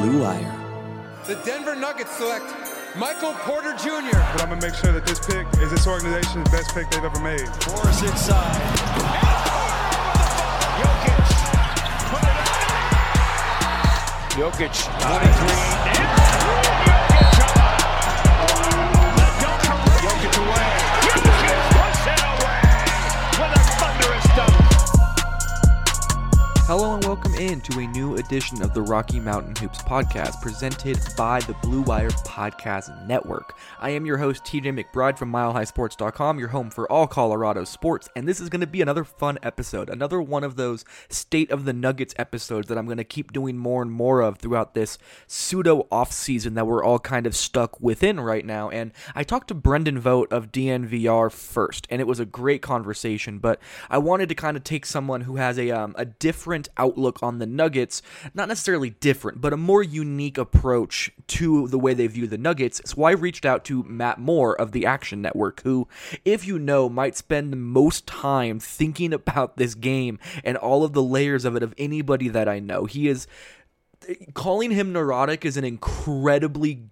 Blue Wire. The Denver Nuggets select Michael Porter Jr. But I'm gonna make sure that this pick is this organization's best pick they've ever made. Morris inside. Jokic. Put it up. Jokic, 23. Hello and welcome in to a new edition of the Rocky Mountain Hoops podcast presented by the Blue Wire Podcast Network. I am your host, TJ McBride from MileHighSports.com, your home for all Colorado sports, and this is going to be another fun episode, another one of those State of the Nuggets episodes that I'm going to keep doing more and more of throughout this pseudo off season that we're all kind of stuck within right now. And I talked to Brendan Vogt of DNVR first, and it was a great conversation, but I wanted to kind of take someone who has a um, a different outlook on the Nuggets, not necessarily different, but a more unique approach to the way they view the Nuggets. So I reached out to Matt Moore of the Action Network, who, if you know, might spend the most time thinking about this game and all of the layers of it of anybody that I know. He is eh, calling him neurotic is an incredibly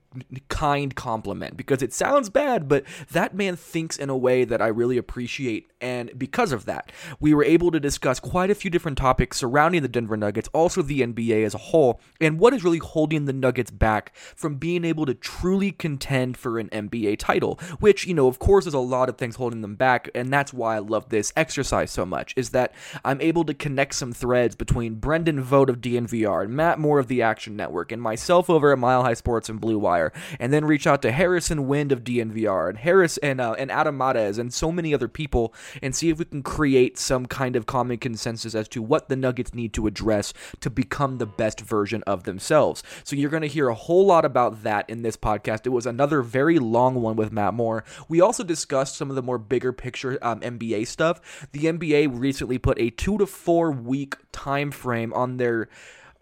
kind compliment because it sounds bad, but that man thinks in a way that I really appreciate. And because of that, we were able to discuss quite a few different topics surrounding the Denver Nuggets, also the NBA as a whole, and what is really holding the Nuggets back from being able to truly contend for an NBA title, which, you know, of course, there's a lot of things holding them back. And that's why I love this exercise so much, is that I'm able to connect some threads between Brendan Vogt of DNVR and Matt Moore of the Action Network and myself over at Mile High Sports and Blue Wire and then reach out to Harrison Wind of DNVR and Harris and uh, and Adam Mares and so many other people and see if we can create some kind of common consensus as to what the Nuggets need to address to become the best version of themselves. So you're going to hear a whole lot about that in this podcast. It was another very long one with Matt Moore. We also discussed some of the more bigger picture um, NBA stuff. The NBA recently put a two to four week time frame on their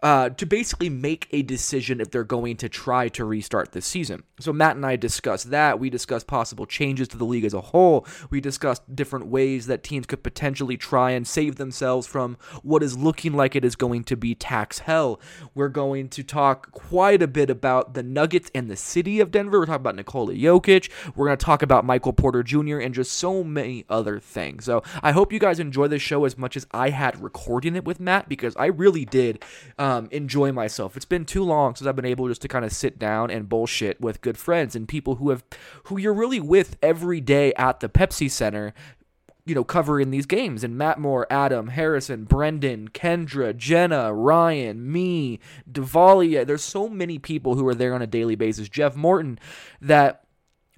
uh, to basically make a decision if they're going to try to restart this season. So Matt and I discussed that. We discussed possible changes to the league as a whole. We discussed different ways that teams could potentially try and save themselves from what is looking like it is going to be tax hell. We're going to talk quite a bit about the Nuggets and the city of Denver. We're talking about Nikola Jokic. We're going to talk about Michael Porter Jr. and just so many other things. So I hope you guys enjoy this show as much as I had recording it with Matt because I really did. Um, Um, enjoy myself. It's been too long since I've been able just to kind of sit down and bullshit with good friends and people who have who you're really with every day at the Pepsi Center you know, covering these games. And Matt Moore, Adam, Harrison, Brendan, Kendra, Jenna, Ryan, me, Davalia. There's so many people who are there on a daily basis. Jeff Morton, that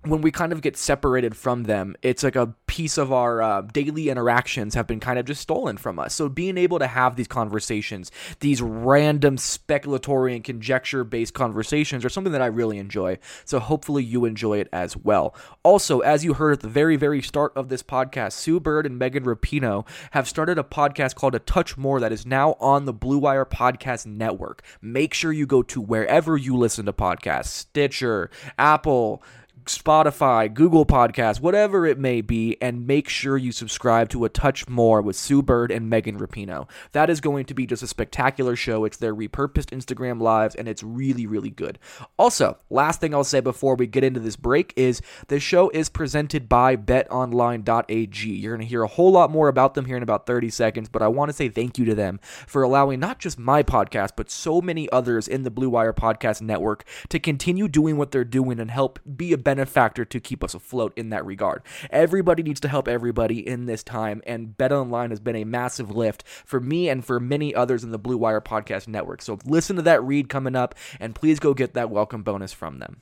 when we kind of get separated from them, it's like a piece of our uh, daily interactions have been kind of just stolen from us. So being able to have these conversations, these random speculatory and conjecture based conversations, are something that I really enjoy. So hopefully you enjoy it as well. Also, as you heard at the very, very start of this podcast, Sue Bird and Megan Rapinoe have started a podcast called A Touch More that is now on the Blue Wire Podcast Network. Make sure you go to wherever you listen to podcasts Stitcher, Apple, Spotify, Google Podcasts, whatever it may be, and make sure you subscribe to A Touch More with Sue Bird and Megan Rapinoe. That is going to be just a spectacular show. It's their repurposed Instagram lives, and it's really, really good. Also, last thing I'll say before we get into this break is the show is presented by betonline.ag. You're going to hear a whole lot more about them here in about 30 seconds, but I want to say thank you to them for allowing not just my podcast, but so many others in the Blue Wire Podcast Network to continue doing what they're doing and help be a benefactor to keep us afloat in that regard. Everybody needs to help everybody in this time, and Bet Online has been a massive lift for me and for many others in the Blue Wire Podcast Network. So listen to that read coming up, and please go get that welcome bonus from them.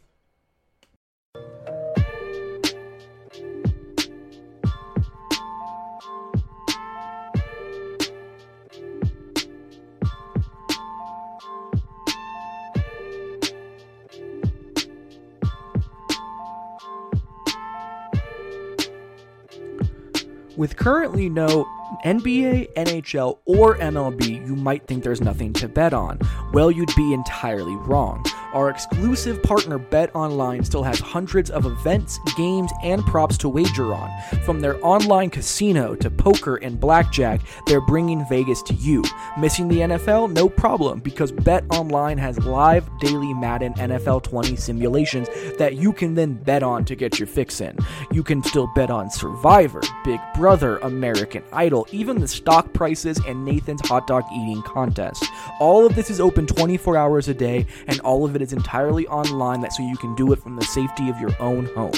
With currently no NBA, NHL, or MLB, you might think there's nothing to bet on. Well, you'd be entirely wrong. Our exclusive partner Bet Online still has hundreds of events, games, and props to wager on. From their online casino to poker and blackjack, they're bringing Vegas to you. Missing the NFL? No problem, because Bet Online has live daily Madden NFL 20 simulations that you can then bet on to get your fix in. You can still bet on Survivor, Big Brother, American Idol, even the stock prices and Nathan's hot dog eating contest. All of this is open 24 hours a day, and all of it is entirely online that so you can do it from the safety of your own home.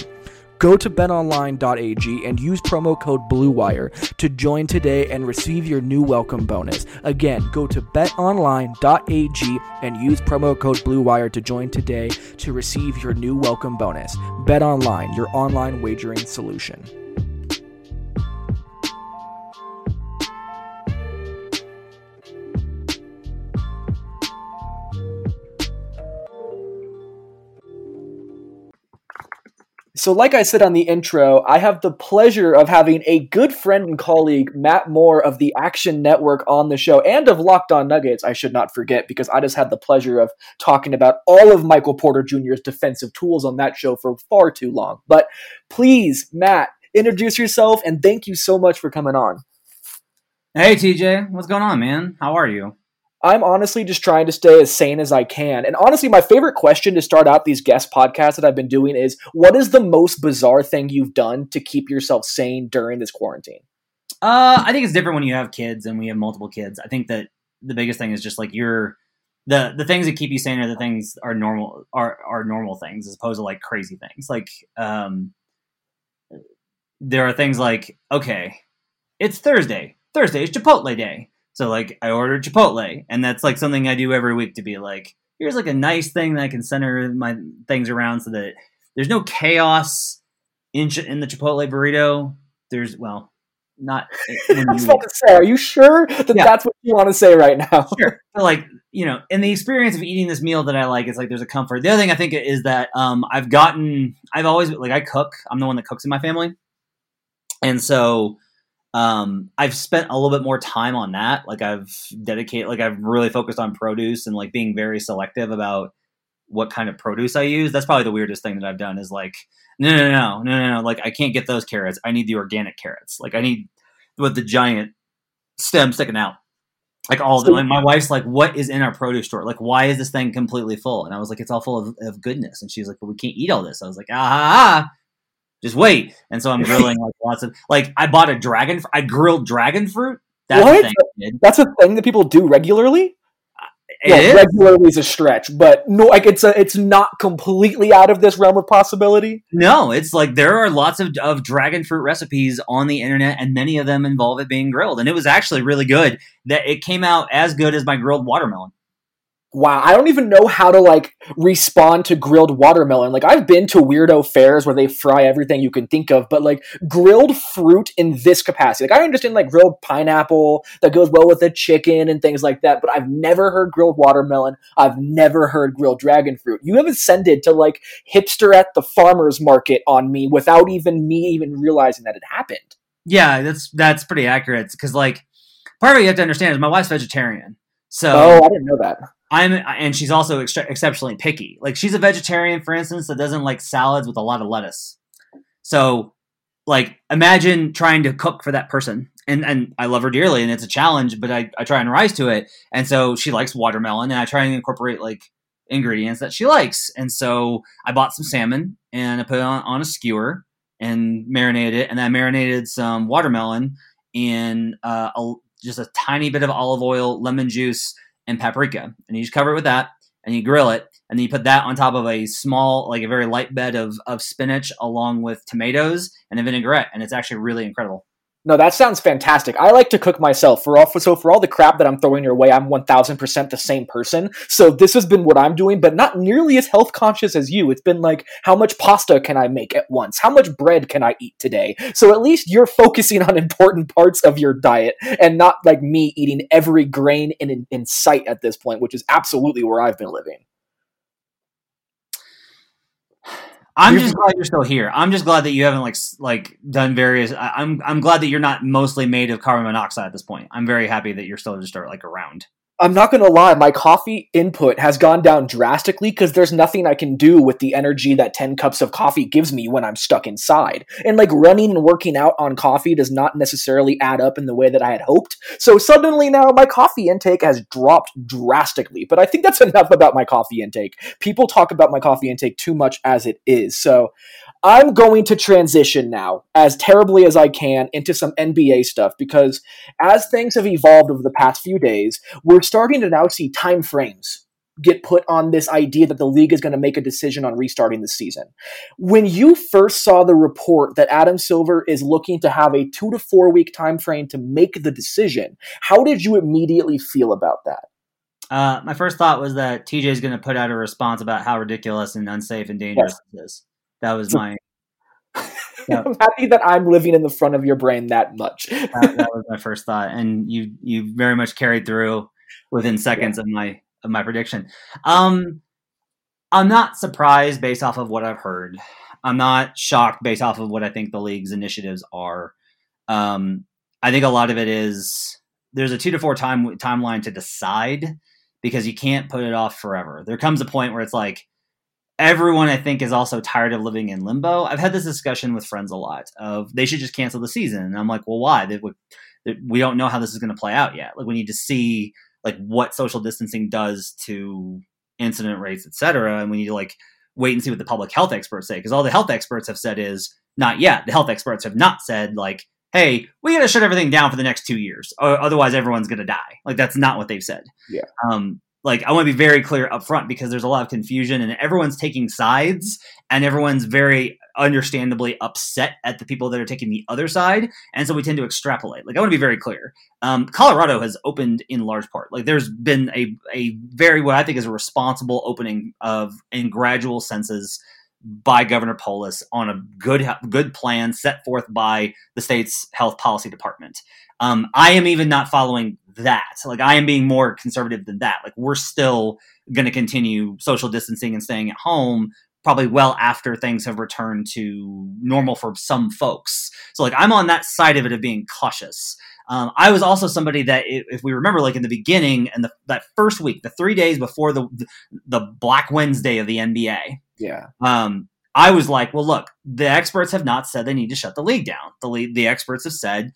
Go to betonline.ag and use promo code BLUEWIRE to join today and receive your new welcome bonus. Again, go to betonline.ag and use promo code BLUEWIRE to join today to receive your new welcome bonus. BetOnline, your online wagering solution. So, like I said on the intro, I have the pleasure of having a good friend and colleague, Matt Moore of the Action Network, on the show and of Locked On Nuggets, I should not forget, because I just had the pleasure of talking about all of Michael Porter Jr.'s defensive tools on that show for far too long. But please, Matt, introduce yourself and thank you so much for coming on. Hey, TJ, what's going on, man? How are you? I'm honestly just trying to stay as sane as I can. And honestly, my favorite question to start out these guest podcasts that I've been doing is what is the most bizarre thing you've done to keep yourself sane during this quarantine? Uh, I think it's different when you have kids and we have multiple kids. I think that the biggest thing is just like you're the the things that keep you sane are the things are normal are are normal things as opposed to like crazy things. Like um there are things like okay, it's Thursday. Thursday is Chipotle day so like I ordered Chipotle, and that's like something I do every week to be like, here's like a nice thing that I can center my things around so that there's no chaos in in the Chipotle burrito. There's well, not. I was about to say, are you sure that yeah. that's what you want to say right now? Sure. like you know, in the experience of eating this meal that I like, it's like there's a comfort. The other thing I think is that um, I've gotten, I've always like I cook. I'm the one that cooks in my family, and so um i've spent a little bit more time on that. Like i've dedicated like i've really focused on produce and like being very selective about what kind of produce i use. That's probably the weirdest thing that i've done is like no no no no no no like i can't get those carrots. I need the organic carrots. Like i need with the giant stem sticking out. Like all the and my wife's like what is in our produce store? Like why is this thing completely full? And i was like it's all full of, of goodness. And she's like but we can't eat all this. I was like ah, ah just wait. And so I'm grilling like lots of like I bought a dragon. I grilled dragon fruit. That's what? A That's a thing that people do regularly. Uh, it well, regularly is a stretch, but no, like it's a, it's not completely out of this realm of possibility. No, it's like there are lots of, of dragon fruit recipes on the internet, and many of them involve it being grilled, and it was actually really good. That it came out as good as my grilled watermelon wow, I don't even know how to like respond to grilled watermelon. Like I've been to weirdo fairs where they fry everything you can think of, but like grilled fruit in this capacity. Like I understand like grilled pineapple that goes well with the chicken and things like that, but I've never heard grilled watermelon. I've never heard grilled dragon fruit. You have ascended to like hipster at the farmers market on me without even me even realizing that it happened. Yeah, that's that's pretty accurate because like part of it you have to understand is my wife's vegetarian. So Oh, I didn't know that. I'm and she's also ex- exceptionally picky. Like she's a vegetarian, for instance, that doesn't like salads with a lot of lettuce. So, like, imagine trying to cook for that person. And and I love her dearly, and it's a challenge, but I, I try and rise to it. And so she likes watermelon, and I try and incorporate like ingredients that she likes. And so I bought some salmon and I put it on, on a skewer and marinated it, and I marinated some watermelon in uh, a, just a tiny bit of olive oil, lemon juice and paprika. And you just cover it with that and you grill it. And then you put that on top of a small, like a very light bed of, of spinach along with tomatoes and a vinaigrette. And it's actually really incredible. No, that sounds fantastic. I like to cook myself. For all so for all the crap that I'm throwing your way, I'm 1000% the same person. So this has been what I'm doing, but not nearly as health conscious as you. It's been like how much pasta can I make at once? How much bread can I eat today? So at least you're focusing on important parts of your diet and not like me eating every grain in in sight at this point, which is absolutely where I've been living. I'm just glad you're still here. I'm just glad that you haven't like like done various. I, I'm I'm glad that you're not mostly made of carbon monoxide at this point. I'm very happy that you're still just like around. I'm not going to lie, my coffee input has gone down drastically because there's nothing I can do with the energy that 10 cups of coffee gives me when I'm stuck inside. And like running and working out on coffee does not necessarily add up in the way that I had hoped. So suddenly now my coffee intake has dropped drastically. But I think that's enough about my coffee intake. People talk about my coffee intake too much as it is. So I'm going to transition now, as terribly as I can, into some NBA stuff because as things have evolved over the past few days, we're starting to now see time frames get put on this idea that the league is going to make a decision on restarting the season. When you first saw the report that Adam Silver is looking to have a 2 to 4 week time frame to make the decision, how did you immediately feel about that? Uh, my first thought was that TJ is going to put out a response about how ridiculous and unsafe and dangerous it is. That was my Yeah. I'm happy that I'm living in the front of your brain that much. that, that was my first thought, and you you very much carried through within seconds of my of my prediction. Um, I'm not surprised based off of what I've heard. I'm not shocked based off of what I think the league's initiatives are. Um, I think a lot of it is there's a two to four time timeline to decide because you can't put it off forever. There comes a point where it's like everyone I think is also tired of living in limbo. I've had this discussion with friends a lot of they should just cancel the season, and I'm like, well, why? They that we don't know how this is going to play out yet. Like we need to see like what social distancing does to incident rates, et cetera, and we need to like wait and see what the public health experts say because all the health experts have said is not yet. The health experts have not said like, hey, we got to shut everything down for the next two years, or otherwise everyone's going to die. Like that's not what they've said. Yeah. Um, like I want to be very clear up front because there's a lot of confusion and everyone's taking sides and everyone's very understandably upset at the people that are taking the other side. And so we tend to extrapolate. Like i want to be very clear. Um, colorado has opened in large part. Like there's been a, a very what i think is a responsible opening of in gradual senses by governor polis on a good good plan set forth by the state's health policy department um, i am even not following that like i am being more conservative than that like we're still going to continue social distancing and staying at home probably well after things have returned to normal for some folks. So like I'm on that side of it of being cautious. Um, I was also somebody that, if we remember, like in the beginning and the, that first week, the three days before the the Black Wednesday of the NBA, Yeah. um, I was like, well, look, the experts have not said they need to shut the league down. The league, the experts have said,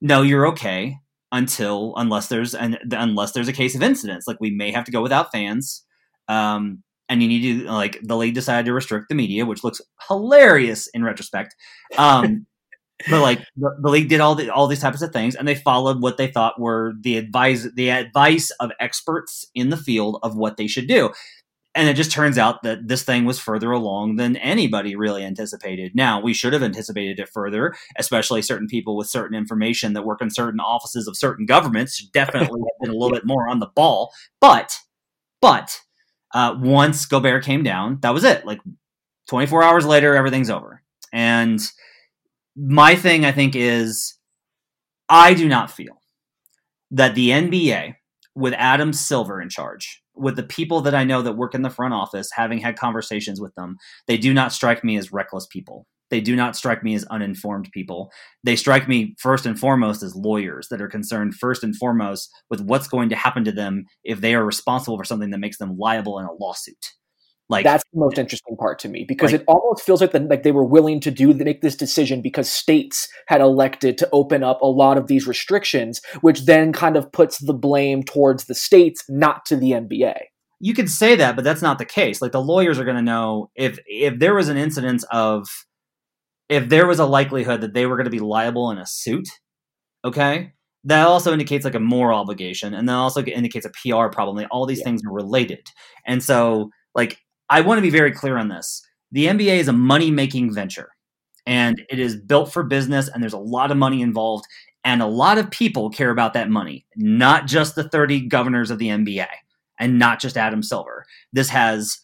no, you're okay until unless there's an unless there's a case of incidents. Like we may have to go without fans. Um, and you need to like the league decided to restrict the media, which looks hilarious in retrospect. Um, but like the, the league did all the all these types of things, and they followed what they thought were the advice the advice of experts in the field of what they should do. And it just turns out that this thing was further along than anybody really anticipated. Now, we should have anticipated it further, especially certain people with certain information that work in certain offices of certain governments should definitely have been a little bit more on the ball. But, but uh, once Gobert came down, that was it. Like 24 hours later, everything's over. And my thing, I think, is I do not feel that the NBA, with Adam Silver in charge, with the people that I know that work in the front office, having had conversations with them, they do not strike me as reckless people. They do not strike me as uninformed people. They strike me first and foremost as lawyers that are concerned first and foremost with what's going to happen to them if they are responsible for something that makes them liable in a lawsuit. Like that's the most uh, interesting part to me because Like- it almost feels like the, like they were willing to do make this decision because states had elected to open up a lot of these restrictions, which then kind of puts the blame towards the states, not to the NBA. you could say that, but that's not the case. Like the lawyers are going to know if if there was an incidence of if there was a likelihood that they were going to be liable in a suit. Okay, that also indicates like a moral obligation, and that also indicates a PR problem. Like, all these Yeah. things are related, and so like I want to be very clear on this. The NBA is a money making venture, and it is built for business, and there's a lot of money involved. And a lot of people care about that money, not just the 30 governors of the NBA and not just Adam Silver. This has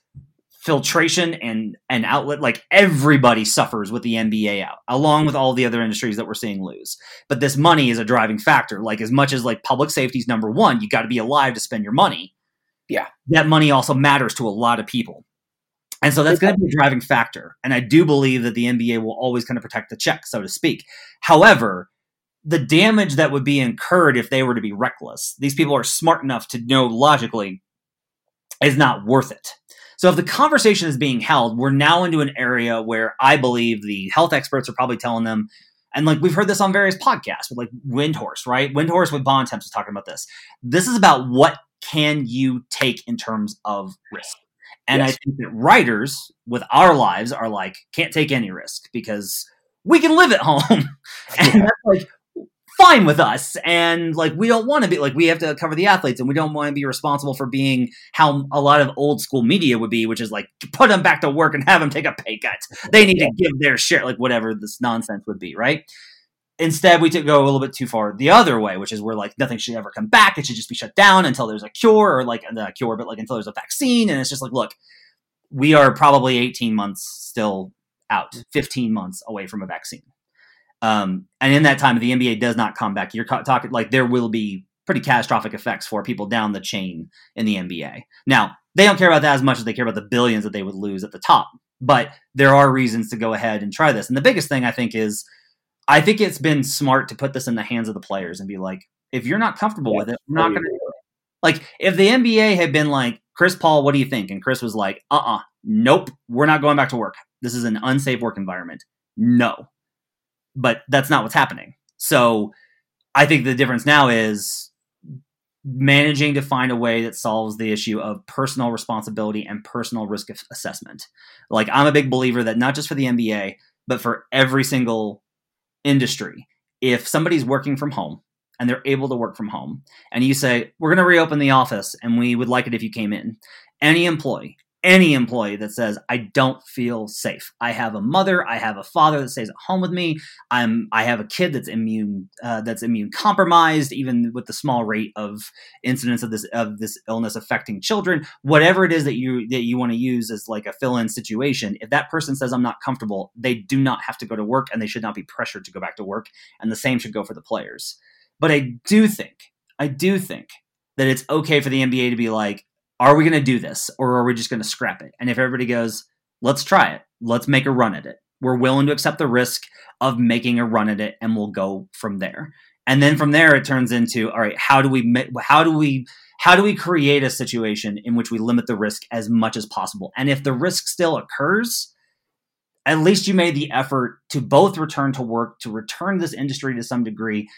filtration and an outlet like everybody suffers with the NBA out along with all the other industries that we're seeing lose but this money is a driving factor like as much as like public safety is number 1 you got to be alive to spend your money Yeah. that money also matters to a lot of people And so that's going to be a driving factor. And I do believe that the NBA will always kind of protect the check, so to speak. However, the damage that would be incurred if they were to be reckless, these people are smart enough to know logically is not worth it. So if the conversation is being held, we're now into an area where I believe the health experts are probably telling them, and like we've heard this on various podcasts with like Windhorst, right? Windhorst with Bontemps was talking about this. This is about what can you take in terms of risk. And yes. I think that writers with our lives are like, can't take any risk because we can live at home. and yeah. that's like, fine with us and like we don't want to be like we have to cover the athletes and we don't want to be responsible for being how a lot of old school media would be which is like put them back to work and have them take a pay cut they need to give their share like whatever this nonsense would be right instead we go a little bit too far the other way which is where like nothing should ever come back it should just be shut down until there's a cure or like a cure but like until there's a vaccine and it's just like look we are probably 18 months still out 15 months away from a vaccine um, and in that time, if the NBA does not come back, you're talking like there will be pretty catastrophic effects for people down the chain in the NBA. Now, they don't care about that as much as they care about the billions that they would lose at the top. But there are reasons to go ahead and try this. And the biggest thing I think is I think it's been smart to put this in the hands of the players and be like, if you're not comfortable yeah. with it, I'm not going to do it. Like, if the NBA had been like, Chris Paul, what do you think? And Chris was like, uh uh-uh, uh, nope, we're not going back to work. This is an unsafe work environment. No but that's not what's happening. So I think the difference now is managing to find a way that solves the issue of personal responsibility and personal risk assessment. Like I'm a big believer that not just for the NBA, but for every single industry, if somebody's working from home and they're able to work from home and you say, "We're going to reopen the office and we would like it if you came in." Any employee any employee that says I don't feel safe. I have a mother, I have a father that stays at home with me. I'm I have a kid that's immune uh, that's immune compromised, even with the small rate of incidence of this of this illness affecting children. Whatever it is that you that you want to use as like a fill in situation, if that person says I'm not comfortable, they do not have to go to work, and they should not be pressured to go back to work. And the same should go for the players. But I do think I do think that it's okay for the NBA to be like, are we going to do this or are we just going to scrap it? And if everybody goes, let's try it, let's make a run at it. We're willing to accept the risk of making a run at it and we'll go from there. And then from there it turns into all right, how do we how do we how do we create a situation in which we limit the risk as much as possible? And if the risk still occurs, at least you made the effort to both return to work, to return this industry to some degree,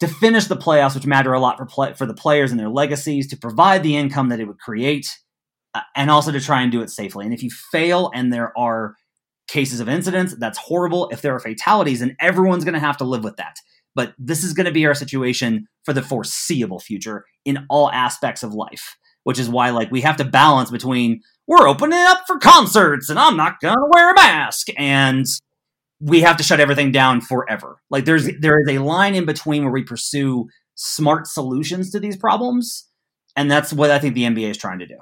to finish the playoffs, which matter a lot for play, for the players and their legacies, to provide the income that it would create, uh, and also to try and do it safely. And if you fail and there are cases of incidents, that's horrible. If there are fatalities, and everyone's going to have to live with that. But this is going to be our situation for the foreseeable future in all aspects of life, which is why like we have to balance between we're opening up for concerts and I'm not going to wear a mask and we have to shut everything down forever. Like there's there is a line in between where we pursue smart solutions to these problems, and that's what I think the NBA is trying to do.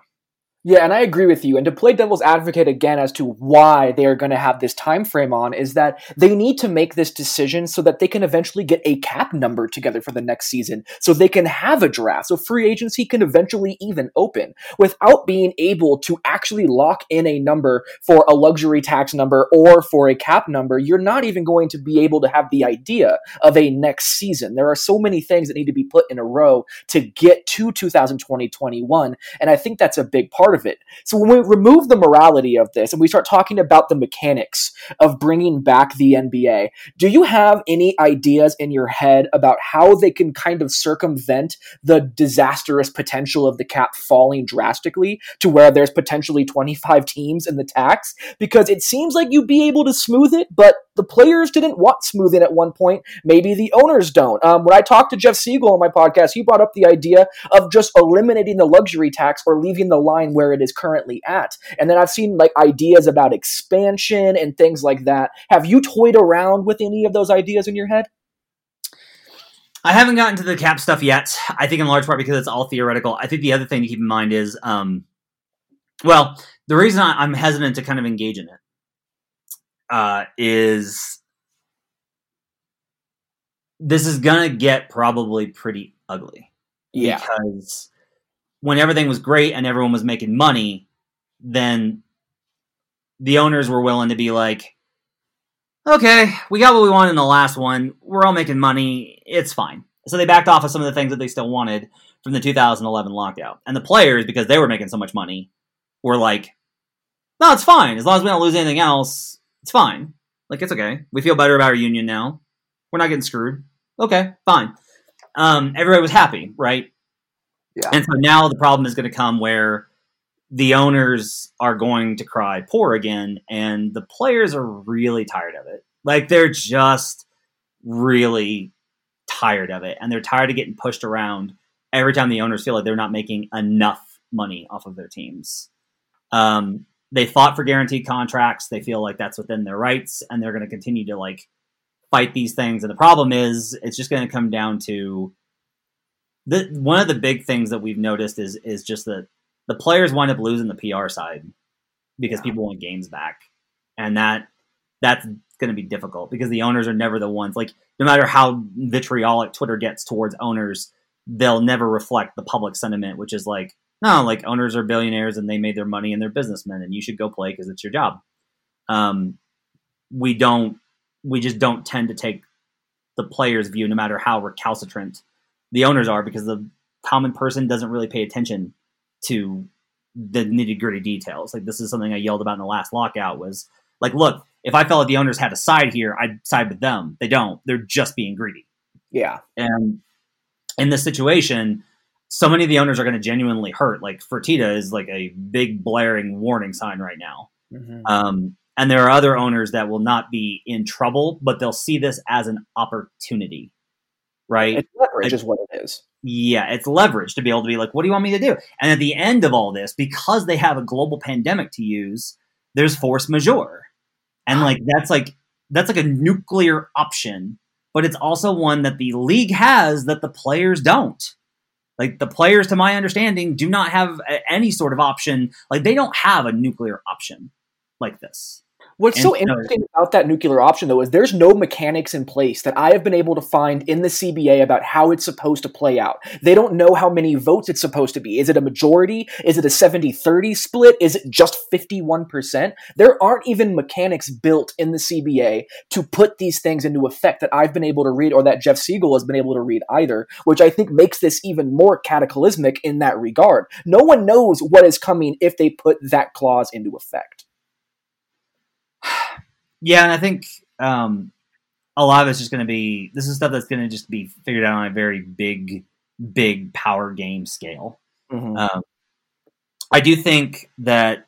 Yeah, and I agree with you. And to play devil's advocate again as to why they are going to have this time frame on is that they need to make this decision so that they can eventually get a cap number together for the next season, so they can have a draft, so free agency can eventually even open without being able to actually lock in a number for a luxury tax number or for a cap number. You're not even going to be able to have the idea of a next season. There are so many things that need to be put in a row to get to 2020-21, and I think that's a big part part of it. So when we remove the morality of this and we start talking about the mechanics of bringing back the NBA, do you have any ideas in your head about how they can kind of circumvent the disastrous potential of the cap falling drastically to where there's potentially 25 teams in the tax? Because it seems like you'd be able to smooth it, but the players didn't want smoothing at one point. Maybe the owners don't. Um, when I talked to Jeff Siegel on my podcast, he brought up the idea of just eliminating the luxury tax or leaving the line where it is currently at. And then I've seen like ideas about expansion and things like that. Have you toyed around with any of those ideas in your head? I haven't gotten to the cap stuff yet. I think in large part because it's all theoretical. I think the other thing to keep in mind is, um, well, the reason I'm hesitant to kind of engage in it uh, is this is gonna get probably pretty ugly. Yeah. Because when everything was great and everyone was making money, then the owners were willing to be like, okay, we got what we wanted in the last one. We're all making money. It's fine. So they backed off of some of the things that they still wanted from the 2011 lockout. And the players, because they were making so much money, were like, no, it's fine. As long as we don't lose anything else, it's fine. Like, it's okay. We feel better about our union now. We're not getting screwed. Okay, fine. Um, everybody was happy, right? Yeah. And so now the problem is going to come where the owners are going to cry poor again, and the players are really tired of it. Like they're just really tired of it, and they're tired of getting pushed around every time the owners feel like they're not making enough money off of their teams. Um, they fought for guaranteed contracts. They feel like that's within their rights, and they're going to continue to like fight these things. And the problem is, it's just going to come down to the one of the big things that we've noticed is is just that the players wind up losing the PR side because people want games back, and that that's going to be difficult because the owners are never the ones like no matter how vitriolic Twitter gets towards owners, they'll never reflect the public sentiment, which is like no, like owners are billionaires and they made their money and they're businessmen and you should go play because it's your job. Um, we don't, we just don't tend to take the player's view, no matter how recalcitrant the owners are, because the common person doesn't really pay attention to the nitty gritty details. Like this is something I yelled about in the last lockout was like, look, if I felt like the owners had a side here, I'd side with them. They don't. They're just being greedy. Yeah. And in this situation, so many of the owners are going to genuinely hurt. Like Fertitta is like a big blaring warning sign right now. Mm-hmm. Um, and there are other owners that will not be in trouble, but they'll see this as an opportunity, right? It's leverage, Like- is what it is. yeah, it's leverage to be able to be like, what do you want me to do? And at the end of all this, because they have a global pandemic to use, there's force majeure. And like that's like that's like a nuclear option, but it's also one that the league has that the players don't. Like the players, to my understanding, do not have any sort of option. Like they don't have a nuclear option like this. What's so- interesting about that nuclear option, though, is there's no mechanics in place that I have been able to find in the CBA about how it's supposed to play out. They don't know how many votes it's supposed to be. Is it a majority? Is it a 70 30 split? Is it just 51%? There aren't even mechanics built in the CBA to put these things into effect that I've been able to read or that Jeff Siegel has been able to read either, which I think makes this even more cataclysmic in that regard. No one knows what is coming if they put that clause into effect. Yeah, and I think um, a lot of it's just going to be this is stuff that's going to just be figured out on a very big, big power game scale. Mhm. Um, I do think that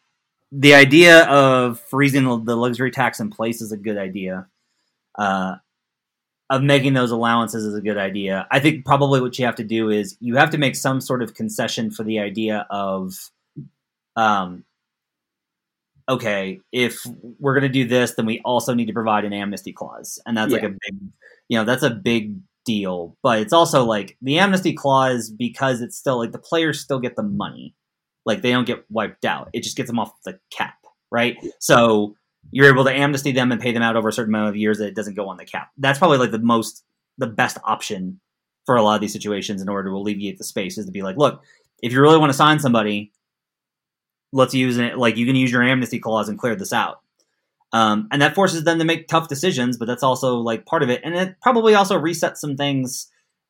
the idea of freezing the- the luxury tax in place is a good idea. Uh, of making those allowances is a good idea. I think probably what you have to do is you have to make some sort of concession for the idea of, um, okay, if we're going to do this, then we also need to provide an amnesty clause, and that's like a big, you know, that's a big deal. But it's also like the amnesty clause because it's still like the players still get the money, like they don't get wiped out. It just gets them off the cap, right? So you're able to amnesty them and pay them out over a certain amount of years that it doesn't go on the cap. That's probably like the most, the best option for a lot of these situations in order to alleviate the space is to be like, look, if you really want to sign somebody, let's use it. Like you can use your amnesty clause and clear this out. Um, and that forces them to make tough decisions, but that's also like part of it. And it probably also resets some things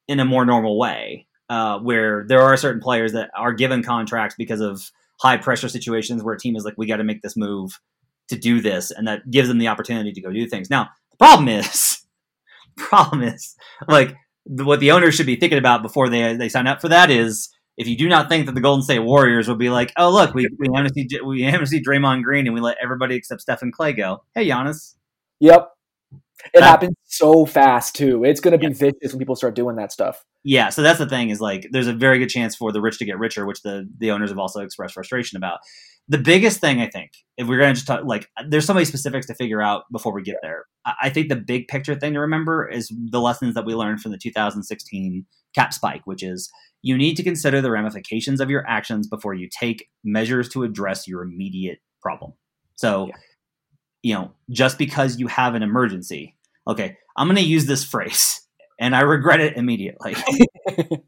in a more normal way, uh, where there are certain players that are given contracts because of high pressure situations where a team is like, we got to make this move to do this, and that gives them the opportunity to go do things. Now, the problem is, problem is, like what the owners should be thinking about before they they sign up for that is if you do not think that the Golden State Warriors will be like, oh look, we we amnesty we amnesty Draymond Green and we let everybody except Steph and Klay go. Hey, Giannis. Yep. It That- happens so fast too. It's going to be vicious when people start doing that stuff. Yeah, so that's the thing is like there's a very good chance for the rich to get richer, which the the owners have also expressed frustration about. The biggest thing I think, if we're going to just talk, like, there's so many specifics to figure out before we get there. I I think the big picture thing to remember is the lessons that we learned from the 2016 cap spike, which is you need to consider the ramifications of your actions before you take measures to address your immediate problem. So, Yeah. you know, just because you have an emergency, okay, I'm going to use this phrase and I regret it immediately.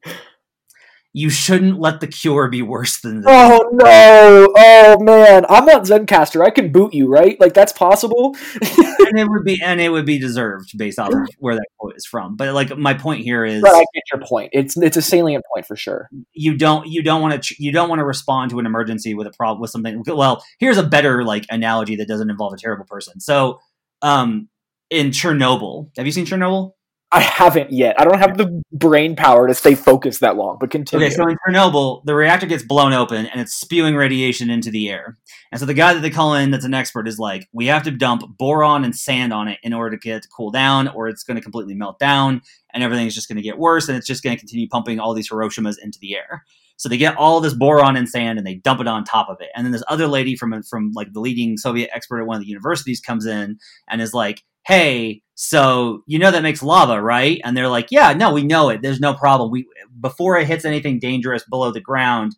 you shouldn't let the cure be worse than the Oh no! Oh man, I'm not Zencastr. I can boot you, right? Like that's possible. and it would be and it would be deserved based off of where that quote is from. But like my point here is, But I get your point. It's it's a salient point for sure. you don't you don't want to you don't want to respond to an emergency with a problem with something. Well, here's a better like analogy that doesn't involve a terrible person. So, um, in Chernobyl, have you seen Chernobyl? I haven't yet. I don't have the brain power to stay focused that long. But continue. Okay, so in Chernobyl, the reactor gets blown open and it's spewing radiation into the air. And so the guy that they call in that's an expert is like, we have to dump boron and sand on it in order to get it to cool down, or it's going to completely melt down and everything's just going to get worse and it's just going to continue pumping all these Hiroshimas into the air. So they get all this boron and sand and they dump it on top of it. And then this other lady from from like the leading Soviet expert at one of the universities comes in and is like, "Hey, so you know that makes lava, right?" And they're like, "Yeah, no, we know it. There's no problem. We before it hits anything dangerous below the ground,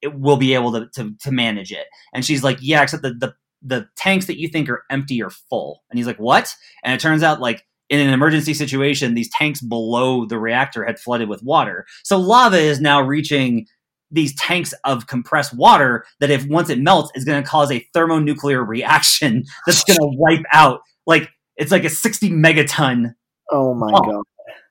it will be able to, to to manage it." And she's like, "Yeah, except the the the tanks that you think are empty are full." And he's like, "What?" And it turns out like in an emergency situation, these tanks below the reactor had flooded with water. So lava is now reaching these tanks of compressed water that if once it melts is going to cause a thermonuclear reaction that's going to wipe out like it's like a 60 megaton oh my Oh. god.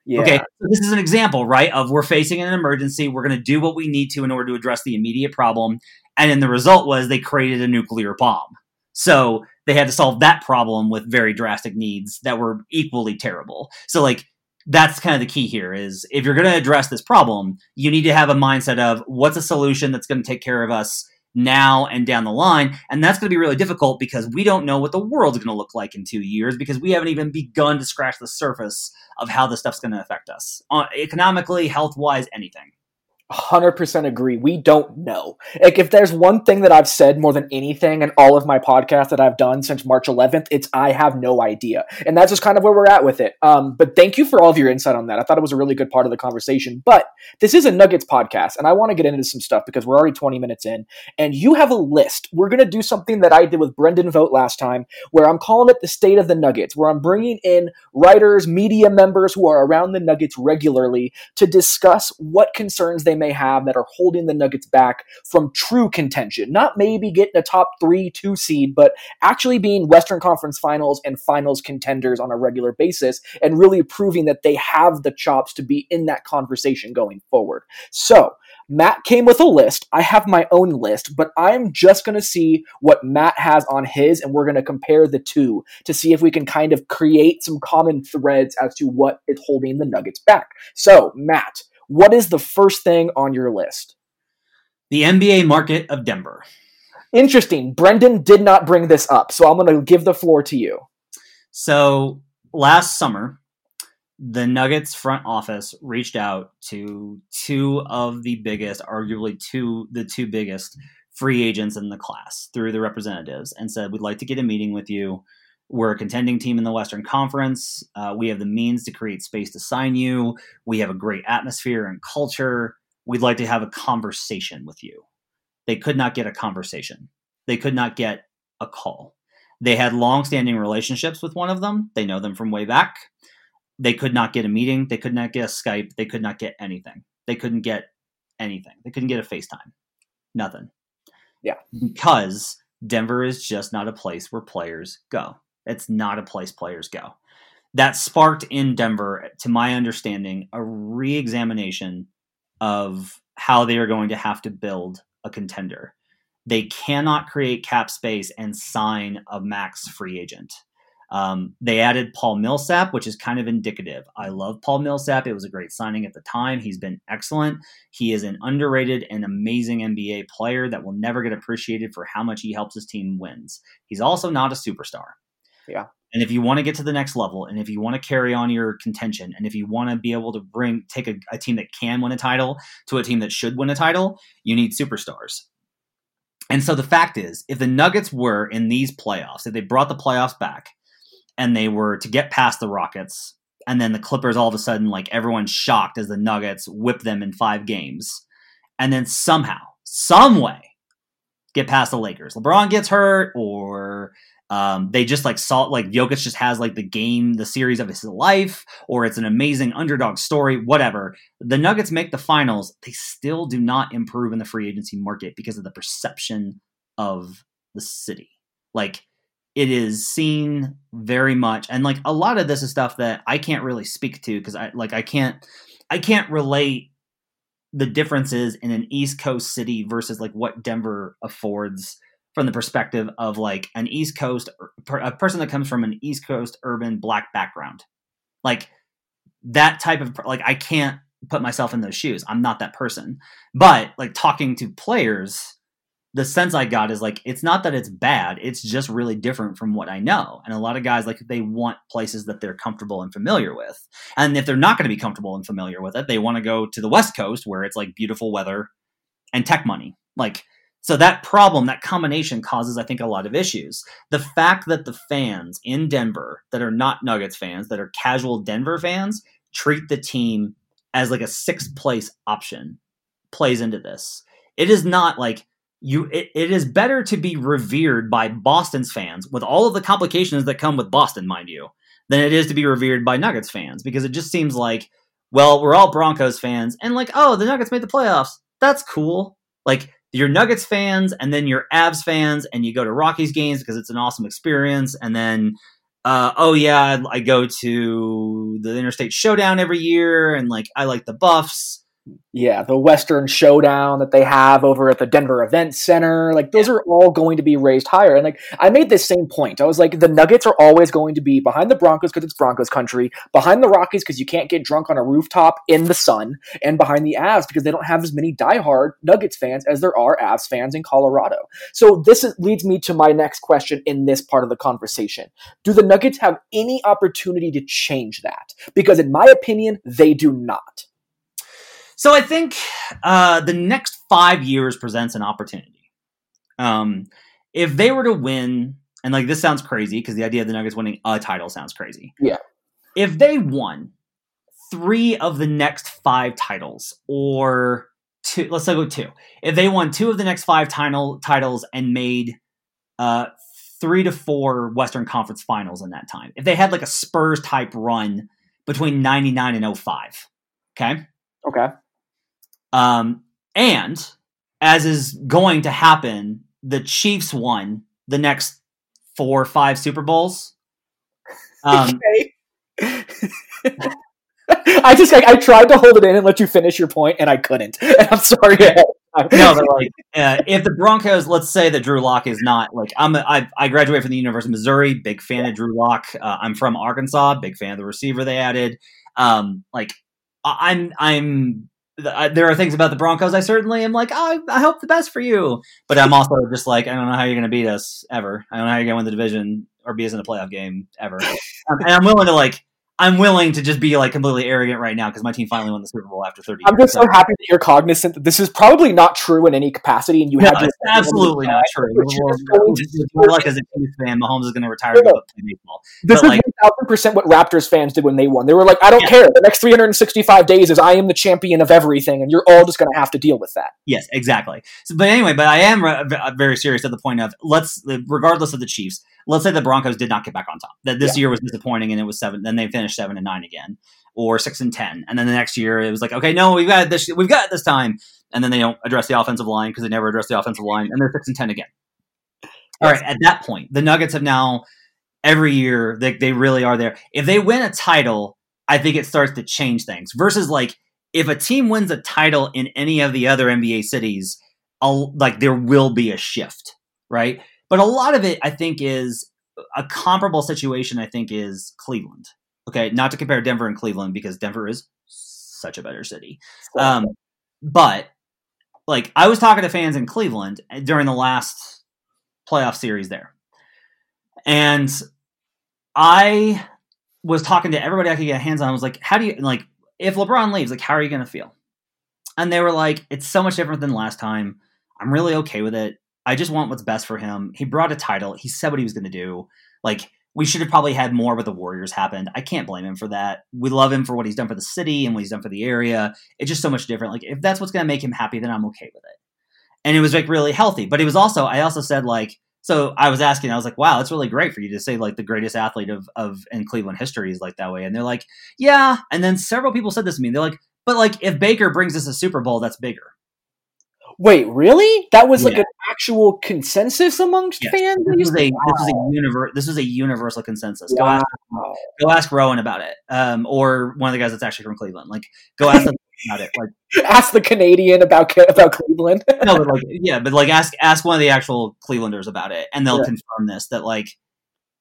Yeah. okay so this is an example right of we're facing an emergency we're going to do what we need to in order to address the immediate problem and then the result was they created a nuclear bomb so they had to solve that problem with very drastic needs that were equally terrible so like that's kind of the key here is if you're going to address this problem you need to have a mindset of what's a solution that's going to take care of us now and down the line and that's going to be really difficult because we don't know what the world's going to look like in two years because we haven't even begun to scratch the surface of how this stuff's going to affect us uh, economically health wise anything 100% agree. We don't know. Like, if there's one thing that I've said more than anything in all of my podcasts that I've done since March 11th, it's I have no idea. And that's just kind of where we're at with it. Um, but thank you for all of your insight on that. I thought it was a really good part of the conversation. But this is a Nuggets podcast, and I want to get into some stuff because we're already 20 minutes in, and you have a list. We're going to do something that I did with Brendan Vogt last time, where I'm calling it the State of the Nuggets, where I'm bringing in writers, media members who are around the Nuggets regularly to discuss what concerns they may have that are holding the Nuggets back from true contention. Not maybe getting a top three, two seed, but actually being Western Conference finals and finals contenders on a regular basis and really proving that they have the chops to be in that conversation going forward. So, Matt came with a list. I have my own list, but I'm just going to see what Matt has on his, and we're going to compare the two to see if we can kind of create some common threads as to what is holding the Nuggets back. So, Matt, what is the first thing on your list? the nba market of denver Interesting. Brendan did not bring this up, so I'm going to give the floor to you. So last summer, the Nuggets front office reached out to two of the biggest, arguably two the two biggest free agents in the class through the representatives and said, We'd like to get a meeting with you. We're a contending team in the Western Conference. Uh, we have the means to create space to sign you. We have a great atmosphere and culture. We'd like to have a conversation with you. They could not get a conversation. They could not get a call. They had long-standing relationships with one of them. They know them from way back. They could not get a meeting. They could not get a Skype. They could not get anything. They couldn't get anything. They couldn't get a FaceTime. Nothing. Yeah. Because Denver is just not a place where players go. It's not a place players go. That sparked in Denver, to my understanding, a re examination of how they are going to have to build a contender. They cannot create cap space and sign a max free agent. Um, they added Paul Millsap, which is kind of indicative. I love Paul Millsap. It was a great signing at the time. He's been excellent. He is an underrated and amazing NBA player that will never get appreciated for how much he helps his team wins. He's also not a superstar. Yeah. And if you want to get to the next level, and if you want to carry on your contention, and if you want to be able to bring take a, a team that can win a title to a team that should win a title, you need superstars. And so the fact is, if the Nuggets were in these playoffs, if they brought the playoffs back and they were to get past the Rockets, and then the Clippers all of a sudden, like everyone's shocked as the Nuggets whip them in five games, and then somehow, some way, get past the Lakers. LeBron gets hurt, or Um, they just like saw like Jokic just has like the game, the series of his life, or it's an amazing underdog story, whatever. The Nuggets make the finals. They still do not improve in the free agency market because of the perception of the city. Like it is seen very much, and like a lot of this is stuff that I can't really speak to because I like I can't I can't relate the differences in an East Coast city versus like what Denver affords from the perspective of like an East Coast a person that comes from an East Coast urban black background. Like that type of like I can't put myself in those shoes. I'm not that person. But like talking to players, the sense I got is like it's not that it's bad, it's just really different from what I know. And a lot of guys like they want places that they're comfortable and familiar with. And if they're not going to be comfortable and familiar with it, they want to go to the West Coast where it's like beautiful weather and tech money. Like so that problem, that combination causes, I think, a lot of issues. The fact that the fans in Denver that are not Nuggets fans, that are casual Denver fans, treat the team as like a sixth place option plays into this. It is not like you it, it is better to be revered by Boston's fans with all of the complications that come with Boston, mind you, than it is to be revered by Nuggets fans because it just seems like, well, we're all Broncos fans and like, oh, the Nuggets made the playoffs. That's cool. Like you're Nuggets fans and then you're Avs fans and you go to Rockies games because it's an awesome experience. And then, uh, oh yeah, I go to the Interstate Showdown every year and like I like the Buffs yeah, the Western Showdown that they have over at the Denver Event Center, like those yeah. are all going to be raised higher. And like I made this same point. I was like, the Nuggets are always going to be behind the Broncos because it's Broncos country, behind the Rockies because you can't get drunk on a rooftop in the sun, and behind the Avs because they don't have as many diehard Nuggets fans as there are Avs fans in Colorado. So this is, leads me to my next question in this part of the conversation: Do the Nuggets have any opportunity to change that? Because in my opinion, they do not. So I think uh, the next five years presents an opportunity. Um, if they were to win, and like this sounds crazy because the idea of the Nuggets winning a title sounds crazy. Yeah. If they won three of the next five titles, or two, let's say go two. If they won two of the next five title titles and made uh, three to four Western Conference Finals in that time, if they had like a Spurs type run between ninety nine and 05, okay. Okay. Um, and as is going to happen, the Chiefs won the next four or five Super Bowls. Um, I just like I tried to hold it in and let you finish your point, and I couldn't. And I'm sorry. no, but like uh, if the Broncos, let's say that Drew Lock is not like I'm. A, I, I graduated from the University of Missouri. Big fan of Drew Lock. Uh, I'm from Arkansas. Big fan of the receiver they added. Um, like I'm I'm there are things about the Broncos I certainly am like, oh, I hope the best for you. But I'm also just like, I don't know how you're going to beat us ever. I don't know how you're going to win the division or be us in a playoff game ever. and I'm willing to like I'm willing to just be like completely arrogant right now because my team finally won the Super Bowl after 30 I'm just so happy that you're cognizant that this is probably not true in any capacity, and you no, have it's absolutely not true. More like as a Chiefs fan, Mahomes is going to retire to go play baseball. This but is thousand percent what Raptors fans did when they won. They were like, "I don't yeah. care. The next 365 days is I am the champion of everything, and you're all just going to have to deal with that." Yes, exactly. So, but anyway, but I am uh, uh, very serious at the point of let's, regardless of the Chiefs let's say the Broncos did not get back on top. That this yeah. year was disappointing and it was seven. Then they finished seven and nine again, or six and ten. And then the next year it was like, okay, no, we've got this. We've got it this time. And then they don't address the offensive line because they never address the offensive line, and they're six and ten again. All right, at that point, the Nuggets have now every year they they really are there. If they win a title, I think it starts to change things. Versus like if a team wins a title in any of the other NBA cities, I'll, like there will be a shift, right? But a lot of it, I think, is a comparable situation. I think is Cleveland. Okay, not to compare Denver and Cleveland because Denver is such a better city. Um, but like I was talking to fans in Cleveland during the last playoff series there, and I was talking to everybody I could get hands on. I was like, "How do you like if LeBron leaves? Like, how are you going to feel?" And they were like, "It's so much different than last time. I'm really okay with it. I just want what's best for him. He brought a title. He said what he was going to do. Like we should have probably had more with the Warriors happened. I can't blame him for that. We love him for what he's done for the city and what he's done for the area. It's just so much different. Like if that's what's going to make him happy, then I'm okay with it. And it was like really healthy. But it was also I also said like So I was asking, I was like, wow, that's really great for you to say like the greatest athlete of, of in Cleveland history is like that way. And they're like, yeah. And then several people said this to me. They're like, but like if Baker brings us a Super Bowl, that's bigger. Wait, really? That was like Yeah. an actual consensus amongst Yes. fans? This is a this is a univer- this is a universal consensus. Go ask go ask Rowan about it, um, or one of the guys that's actually from Cleveland. Like go ask them about it. Like Ask the Canadian about about Cleveland. no, but like yeah, but like ask ask one of the actual Clevelanders about it, and they'll Yeah. confirm this that like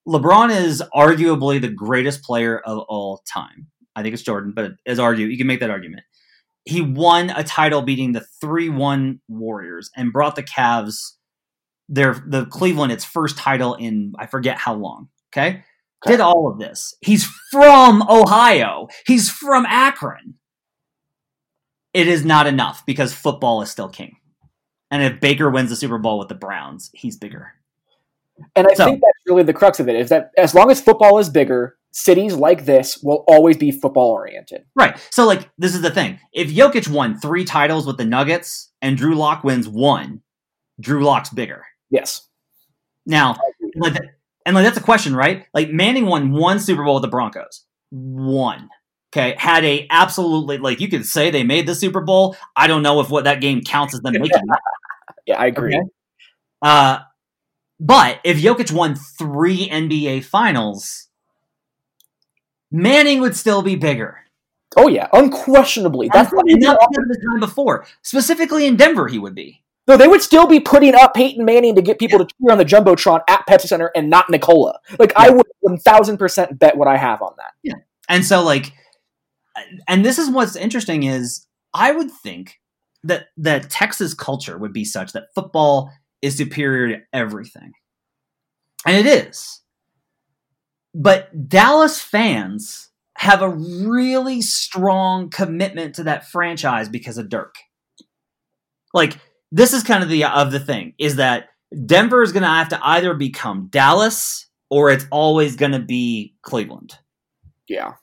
LeBron is arguably the greatest player of all time. I think it's Jordan, but as argue you can make that argument. He won a title beating the three one Warriors and brought the Cavs their the Cleveland its first title in I forget how long. Okay, did all of this. He's from Ohio. He's from Akron. It is not enough because football is still king. And if Baker wins the Super Bowl with the Browns, he's bigger. And I So- think that's really the crux of it is that as long as football is bigger, cities like this will always be football oriented. Right. So, like, this is the thing. If Jokic won three titles with the Nuggets and Drew Lock wins one, Drew Lock's bigger. Yes. Now, like, and like that's a question, right? Like Manning won one Super Bowl with the Broncos. One. Okay. Had a absolutely like you could say they made the Super Bowl. I don't know if what that game counts as them making it. Yeah, I agree. Okay. Uh, but if Jokic won three NBA finals, Manning would still be bigger. Oh yeah, unquestionably. That's because of the time before. Specifically in Denver, he would be. no, they would still be putting up Peyton Manning to get people to cheer on the jumbotron at Pepsi Center and not Nikola. Like I would one thousand percent bet what I have on that. Yeah, and so, like, and this is what's interesting is I would think that that Texas culture would be such that football is superior to everything, and it is. But Dallas fans have a really strong commitment to that franchise because of Dirk. Like this is kind of the of the thing is that Denver is going to have to either become Dallas or it's always going to be Cleveland Yeah.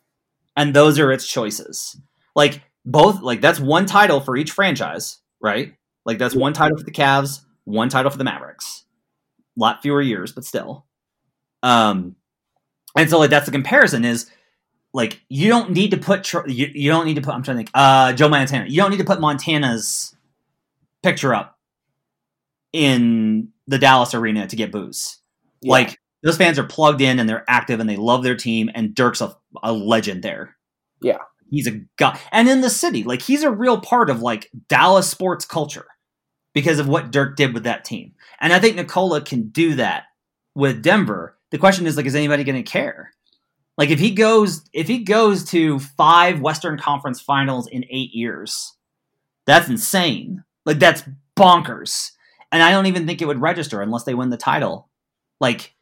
and those are its choices. Like both, like that's one title for each franchise, right? Like that's one title for the Cavs, one title for the Mavericks. A lot fewer years, but still. Um, and so like that's the comparison is like you don't need to put you, you don't need to put I'm trying to think uh Joe Montana you don't need to put Montana's picture up in the Dallas arena to get boos. Yeah. Like those fans are plugged in and they're active and they love their team and Dirk's a, a legend there. Yeah. He's a guy. And in the city, like he's a real part of like Dallas sports culture because of what Dirk did with that team. And I think Nikola can do that with Denver. The question is like is anybody going to care? Like if he goes if he goes to 5 Western Conference finals in 8 years. That's insane. Like that's bonkers. And I don't even think it would register unless they win the title. Like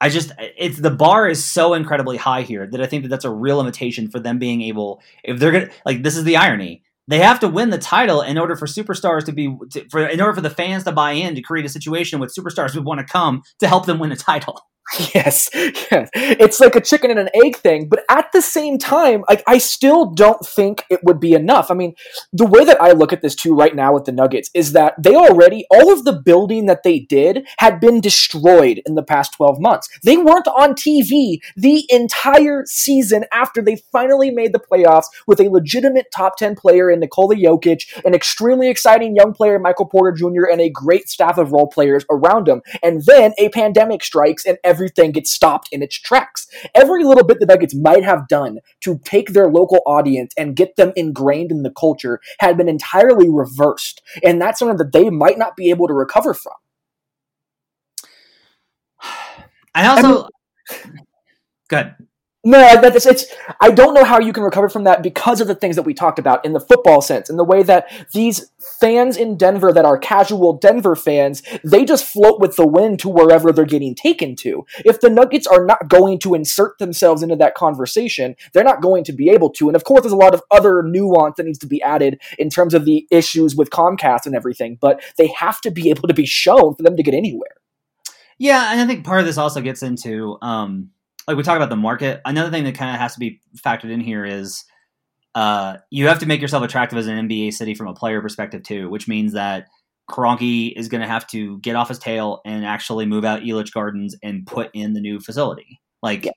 I just it's the bar is so incredibly high here that I think that that's a real limitation for them being able if they're gonna like this is the irony they have to win the title in order for superstars to be to, for in order for the fans to buy in to create a situation with superstars who want to come to help them win a title. Yes, yes. It's like a chicken and an egg thing, but at the same time, like I still don't think it would be enough. I mean, the way that I look at this too right now with the Nuggets is that they already all of the building that they did had been destroyed in the past 12 months. They weren't on TV the entire season after they finally made the playoffs with a legitimate top 10 player in Nikola Jokic, an extremely exciting young player Michael Porter Jr. and a great staff of role players around him. And then a pandemic strikes and everything gets stopped in its tracks. Every little bit the Nuggets might have done to take their local audience and get them ingrained in the culture had been entirely reversed. And that's something that they might not be able to recover from. I also good. No, that's it's. I don't know how you can recover from that because of the things that we talked about in the football sense, in the way that these fans in Denver that are casual Denver fans, they just float with the wind to wherever they're getting taken to. If the Nuggets are not going to insert themselves into that conversation, they're not going to be able to. And of course, there's a lot of other nuance that needs to be added in terms of the issues with Comcast and everything, but they have to be able to be shown for them to get anywhere. Yeah, and I think part of this also gets into um like we talk about the market. Another thing that kind of has to be factored in here is uh you have to make yourself attractive as an NBA city from a player perspective too, which means that Kroenke is going to have to get off his tail and actually move out Elitch Gardens and put in the new facility. Like Yeah.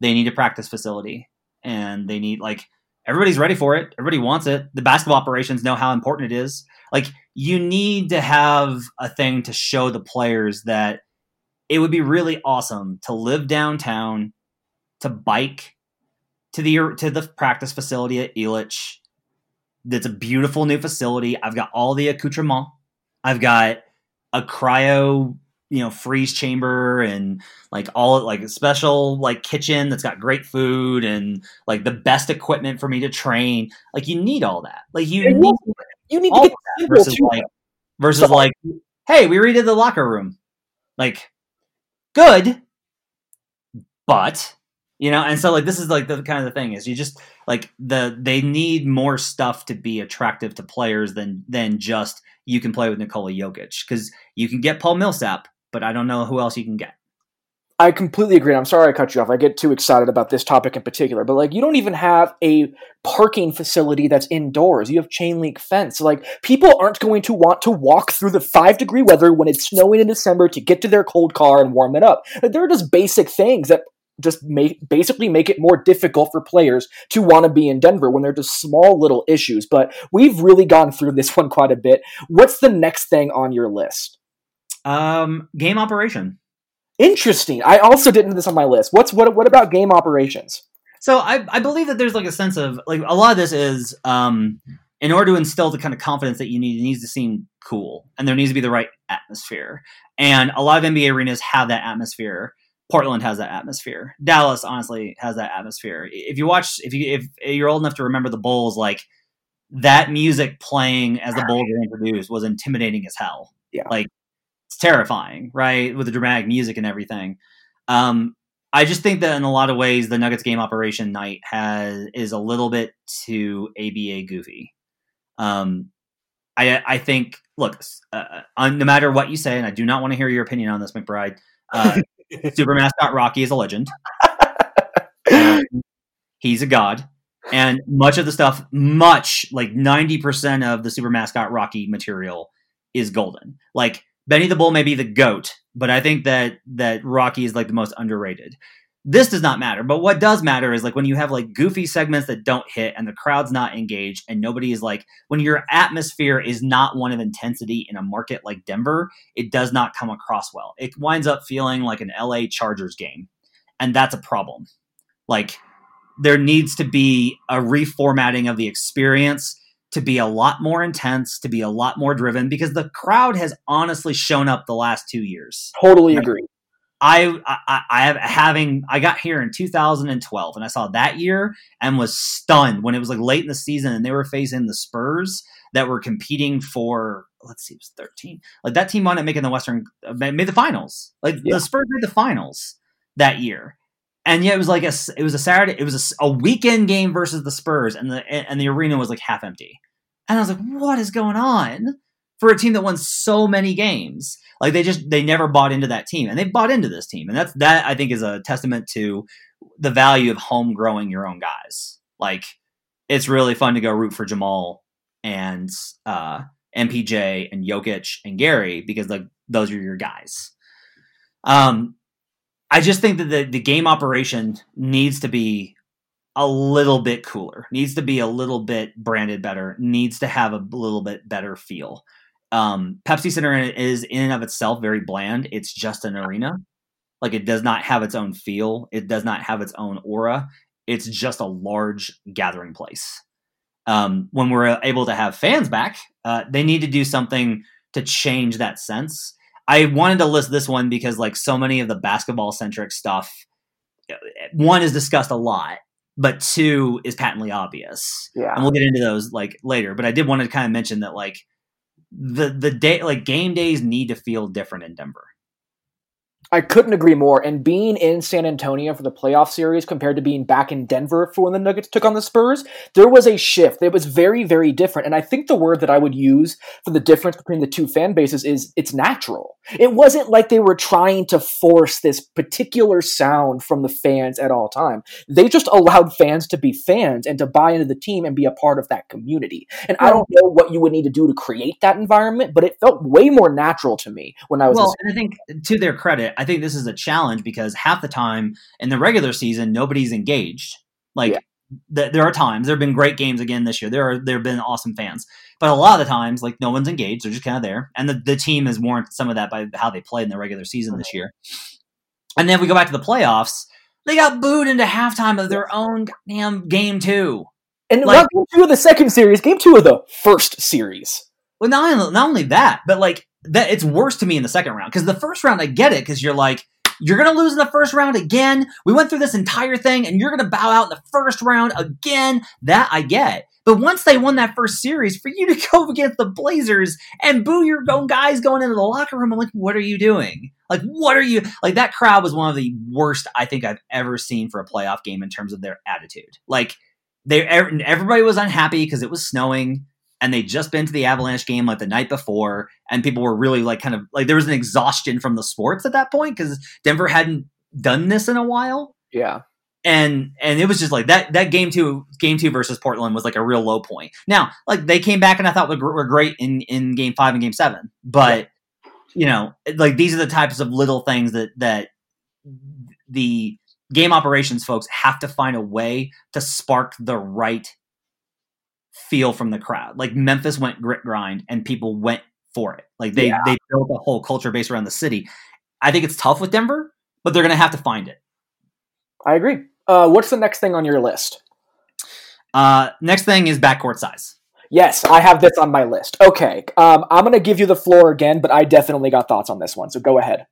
they need a practice facility and they need like everybody's ready for it. Everybody wants it. The basketball operations know how important it is. Like you need to have a thing to show the players that it would be really awesome to live downtown, to bike to the to the practice facility at Elitch. That's a beautiful new facility. I've got all the accoutrement. I've got a cryo, you know, freeze chamber and like all like a special like kitchen that's got great food and like the best equipment for me to train. Like you need all that. Like you need you- need to get that versus like versus So- like hey we redid the locker room like good but you know and so like this is like the kind of the thing is you just like the they need more stuff to be attractive to players than than just you can play with Nikola Jokic because you can get Paul Millsap but I don't know who else you can get I completely agree. I'm sorry I cut you off. I get too excited about this topic in particular, but like you don't even have a parking facility that's indoors. You have chain link fence. Like people aren't going to want to walk through the five degree weather when it's snowing in December to get to their cold car and warm it up. There are just basic things that just make basically make it more difficult for players to want to be in Denver when they're just small little issues. But we've really gone through this one quite a bit. What's the next thing on your list? um game operation Interesting. I also didn't have this on my list. What's what? What about game operations? So I, I believe that there's like a sense of like a lot of this is um, in order to instill the kind of confidence that you need, it needs to seem cool, and there needs to be the right atmosphere. And a lot of NBA arenas have that atmosphere. Portland has that atmosphere. Dallas honestly has that atmosphere. If you watch, if you if you're old enough to remember the Bulls, like that music playing as the Bulls were introduced was intimidating as hell. Yeah. like it's terrifying, right? With the dramatic music and everything. Um, I just think that in a lot of ways, the Nuggets game operation night has is a little bit too ABA goofy. Um, I I think look, uh, uh, no matter what you say, and I do not want to hear your opinion on this, McBride. Uh, super mascot Rocky is a legend. Um, he's a god, and much of the stuff, much like ninety percent of the super mascot Rocky material is golden. Like Benny the Bull may be the goat, but I think that that Rocky is like the most underrated. This does not matter, but what does matter is like when you have like goofy segments that don't hit and the crowd's not engaged and nobody is like when your atmosphere is not one of intensity in a market like Denver, it does not come across well. It winds up feeling like an LA Chargers game. And that's a problem. Like there needs to be a reformatting of the experience to be a lot more intense, to be a lot more driven, because the crowd has honestly shown up the last two years. Totally agree. I, I, I have having I got here in 2012 and I saw that year and was stunned when it was like late in the season and they were facing the Spurs that were competing for let's see it was 13 like that team wound up making the Western uh, made the finals like Yeah. the Spurs made the finals that year and yet it was like a it was a Saturday it was a weekend game versus the Spurs and the and the arena was like half empty. And I was like what is going on for a team that won so many games? Like they just they never bought into that team and they bought into this team and that's that i think is a testament to the value of home growing your own guys. Like it's really fun to go root for jamal and uh mpj and jokic and gary because like those are your guys. Um i just think that the, the game operation needs to be a little bit cooler needs to be a little bit branded better needs to have a little bit better feel um, Pepsi Center is in and of itself very bland. It's just an arena. Like it does not have its own feel. It does not have its own aura. It's just a large gathering place. Um, when we're able to have fans back, uh, they need to do something to change that sense. I wanted to list this one because like so many of the basketball centric stuff, one is discussed a lot, but two is patently obvious Yeah. and we'll get into those like later. But I did want to kind of mention that like the the day like game days need to feel different in Denver. I couldn't agree more. And being in San Antonio for the playoff series compared to being back in Denver for when the Nuggets took on the Spurs, there was a shift. It was very, very different. And I think the word that I would use for the difference between the two fan bases is it's natural. It wasn't like they were trying to force this particular sound from the fans at all time. They just allowed fans to be fans and to buy into the team and be a part of that community. And I don't know what you would need to do to create that environment, but it felt way more natural to me when I was. Well, and I think to their credit, I think this is a challenge because half the time in the regular season, nobody's engaged. Like yeah. th- there are times there have been great games again this year. There are there have been awesome fans, but a lot of the times, like no one's engaged. They're just kind of there, and the, the team has warranted some of that by how they played in the regular season this year. And then we go back to the playoffs. They got booed into halftime of their own damn game two. And like, not game two of the second series, game two of the first series. Well, not, not only that, but like that it's worse to me in the second round because the first round I get it because you're like you're gonna lose in the first round again. We went through this entire thing and you're gonna bow out in the first round again. That I get. But once they won that first series, for you to go against the Blazers and boo your own guys going into the locker room, I'm like, what are you doing? Like, what are you like? That crowd was one of the worst I think I've ever seen for a playoff game in terms of their attitude. Like, they everybody was unhappy because it was snowing and they'd just been to the Avalanche game like the night before, and people were really like kind of like there was an exhaustion from the sports at that point because Denver hadn't done this in a while. Yeah. And and it was just like that that game two game two versus Portland was like a real low point. Now like they came back and I thought were, were great in in game five and game seven, but yeah. you know like these are the types of little things that that the game operations folks have to find a way to spark the right feel from the crowd. Like Memphis went grit grind and people went for it. Like they yeah. they built a whole culture based around the city. I think it's tough with Denver, but they're going to have to find it. I agree. Uh, what's the next thing on your list? Uh, next thing is backcourt size. Yes, I have this on my list. Okay, um, I'm going to give you the floor again, but I definitely got thoughts on this one. So go ahead.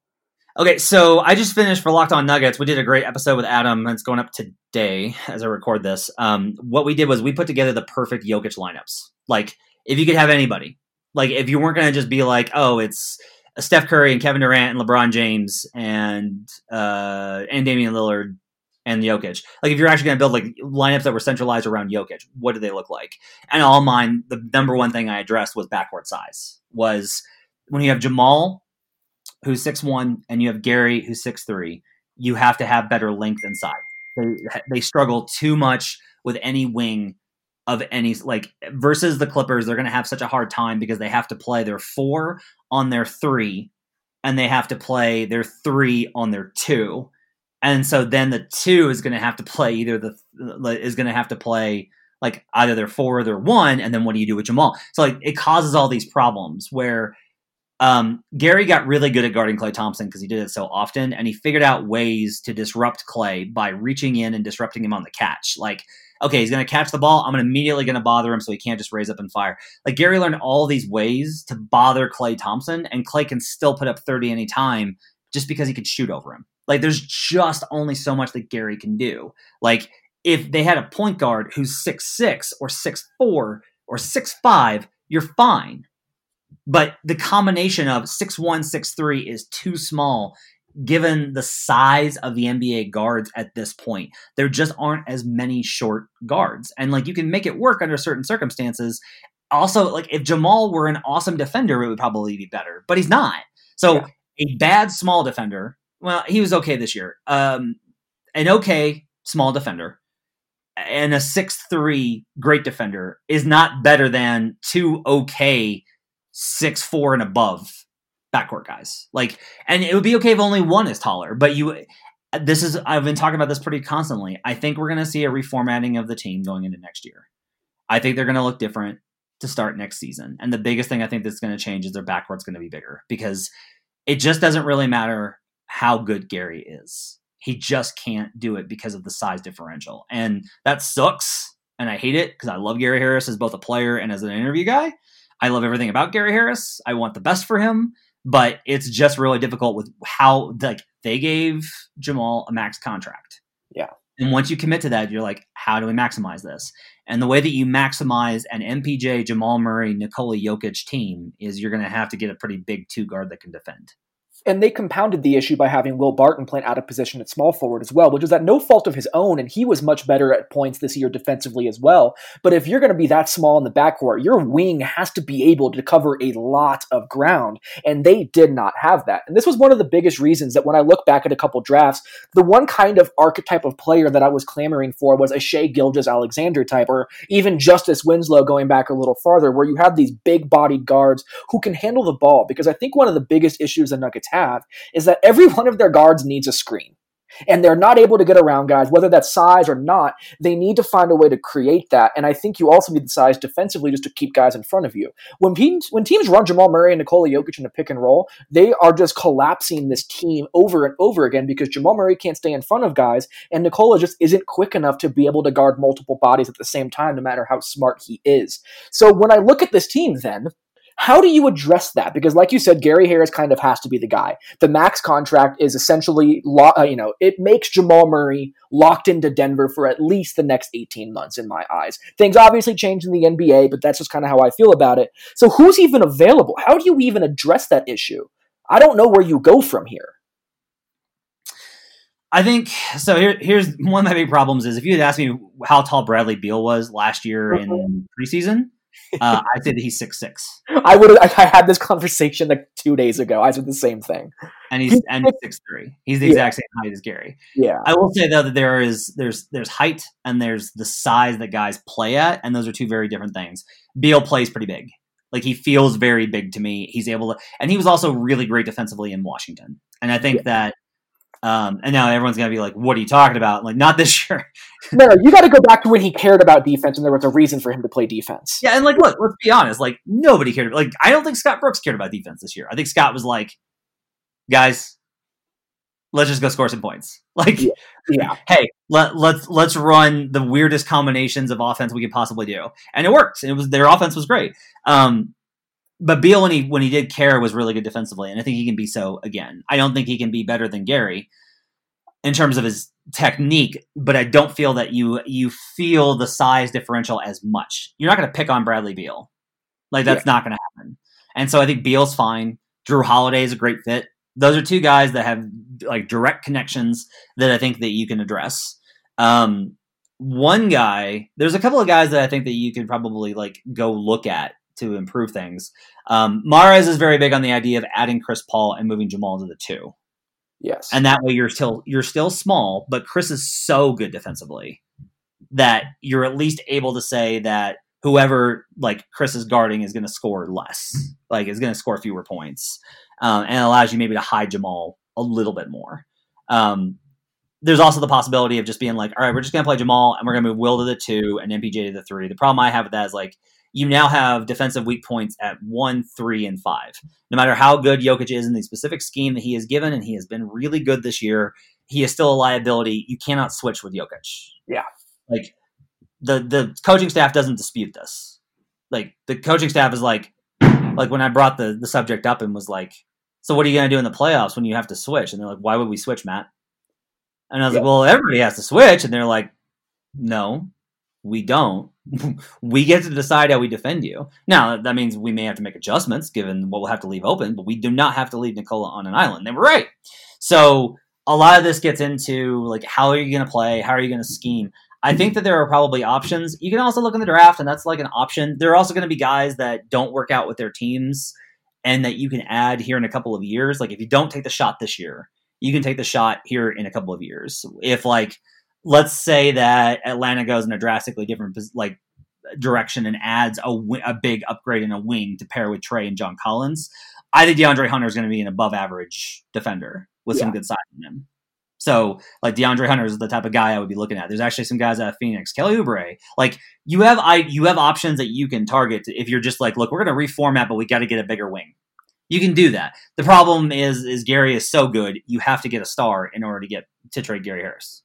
Okay, so I just finished for Locked On Nuggets. We did a great episode with Adam. It's going up today as I record this. Um, what we did was we put together the perfect Jokic lineups. Like, if you could have anybody, like if you weren't going to just be like, oh, it's Steph Curry and Kevin Durant and LeBron James and uh, and Damian Lillard and Jokic. Like, if you're actually going to build like lineups that were centralized around Jokic, what do they look like? And all mine, the number one thing I addressed was backcourt size. Was when you have Jamal who's six one, and you have Gary who's six three, you have to have better length inside. They, they struggle too much with any wing of any like versus the Clippers. They're going to have such a hard time because they have to play their four on their three, and they have to play their three on their two, and so then the two is going to have to play either the is going to have to play like either their four or their one, and then what do you do with Jamal? So like it causes all these problems where um, Gary got really good at guarding Klay Thompson because he did it so often, and he figured out ways to disrupt Klay by reaching in and disrupting him on the catch. Like, okay, he's going to catch the ball. I'm immediately going to bother him so he can't just raise up and fire. Like Gary learned all these ways to bother Klay Thompson, and Klay can still put up 30 anytime just because he can shoot over him. Like, there's just only so much that Gary can do. Like, if they had a point guard who's six six or six four or six five, you're fine but the combination of six one, six three is too small given the size of the NBA guards at this point. There just aren't as many short guards. And like you can make it work under certain circumstances. Also, like if Jamal were an awesome defender, it would probably be better, but he's not. So yeah. a bad small defender, well, he was okay this year. Um, an okay small defender and a six three great defender is not better than two okay six four and above backcourt guys. Like, and it would be okay if only one is taller. But you, this is I've been talking about this pretty constantly. I think we're going to see a reformatting of the team going into next year. I think they're going to look different to start next season. And the biggest thing I think that's going to change is their backcourt's going to be bigger because it just doesn't really matter how good Gary is. He just can't do it because of the size differential. And that sucks. And I hate it because I love Gary Harris as both a player and as an interview guy. I love everything about Gary Harris. I want the best for him, but it's just really difficult with how like they gave Jamal a max contract. Yeah. And once you commit to that, you're like, how do we maximize this? And the way that you maximize an MPJ, Jamal Murray, Nikola Jokic team is you're going to have to get a pretty big two guard that can defend. And they compounded the issue by having Will Barton playing out of position at small forward as well, which was at no fault of his own, and he was much better at points this year defensively as well. But if you're going to be that small in the backcourt, your wing has to be able to cover a lot of ground, and they did not have that. And this was one of the biggest reasons that when I look back at a couple drafts, the one kind of archetype of player that I was clamoring for was a Shai Gilgeous-Alexander type, or even Justice Winslow going back a little farther, where you have these big bodied guards who can handle the ball. Because I think one of the biggest issues the Nuggets have is that every one of their guards needs a screen. And they're not able to get around guys, whether that's size or not. They need to find a way to create that. And I think you also need the size defensively just to keep guys in front of you. When teams, when teams run Jamal Murray and Nikola Jokic in a pick and roll, they are just collapsing this team over and over again because Jamal Murray can't stay in front of guys, and Nikola just isn't quick enough to be able to guard multiple bodies at the same time, no matter how smart he is. So when I look at this team, then how do you address that? Because, like you said, Gary Harris kind of has to be the guy. The max contract is essentially, lo- uh, you know, it makes Jamal Murray locked into Denver for at least the next 18 months, in my eyes. Things obviously change in the NBA, but that's just kind of how I feel about it. So, who's even available? How do you even address that issue? I don't know where you go from here. I think so. Here, here's one of my big problems: is if you had asked me how tall Bradley Beal was last year in preseason, uh, I'd say that he's six six. I would. I had this conversation like two days ago. I said the same thing. And he's and six three. He's the exact same height as Gary. Yeah. I will say though that there is there's there's height and there's the size that guys play at, and those are two very different things. Beal plays pretty big. Like he feels very big to me. He's able to, and he was also really great defensively in Washington. And I think yeah. that um, and now everyone's gonna be like, "What are you talking about?" Like, not this year. no, no, you got to go back to when he cared about defense, and there was a reason for him to play defense. Yeah, and like, look, let's be honest. Like, nobody cared. Like, I don't think Scott Brooks cared about defense this year. I think Scott was like, "Guys, let's just go score some points." Like, yeah, yeah. hey, let let's let's run the weirdest combinations of offense we could possibly do, and it worked. It was their offense was great. Um, but Beal when he when he did care was really good defensively, and I think he can be so again. I don't think he can be better than Gary in terms of his technique, but I don't feel that you you feel the size differential as much. You're not going to pick on Bradley Beal, like that's yeah. not going to happen. And so I think Beal's fine. Jrue Holiday is a great fit. Those are two guys that have like direct connections that I think that you can address. Um, one guy, there's a couple of guys that I think that you could probably like go look at to improve things. Um, Mares is very big on the idea of adding Chris Paul and moving Jamal to the two. Yes, and that way you're still you're still small, but Chris is so good defensively that you're at least able to say that whoever like Chris is guarding is going to score less, like is going to score fewer points, um, and allows you maybe to hide Jamal a little bit more. Um, there's also the possibility of just being like, all right, we're just going to play Jamal and we're going to move Will to the two and MPJ to the three. The problem I have with that is like you now have defensive weak points at one, three, and five. No matter how good Jokic is in the specific scheme that he is given, and he has been really good this year, he is still a liability. You cannot switch with Jokic. Yeah. Like the the coaching staff doesn't dispute this. Like the coaching staff is like like when I brought the the subject up and was like, so what are you gonna do in the playoffs when you have to switch? And they're like, why would we switch, Matt? And I was yeah. like, well, everybody has to switch. And they're like, no, we don't. We get to decide how we defend you. Now, that means we may have to make adjustments given what we'll have to leave open, but we do not have to leave Nikola on an island. They were right. So a lot of this gets into like how are you going to play? How are you going to scheme? I think that there are probably options. You can also look in the draft, and that's like an option. There are also going to be guys that don't work out with their teams and that you can add here in a couple of years. Like if you don't take the shot this year, you can take the shot here in a couple of years. If like let's say that Atlanta goes in a drastically different like direction and adds a, a big upgrade in a wing to pair with Trae and John Collins, I think DeAndre Hunter is going to be an above average defender with yeah. some good size in him. So, like DeAndre Hunter is the type of guy I would be looking at. There's actually some guys out of Phoenix, Kelly Oubre. Like you have, I you have options that you can target if you're just like, look, we're going to reformat, but we got to get a bigger wing. You can do that. The problem is, is Gary is so good, you have to get a star in order to get to trade Gary Harris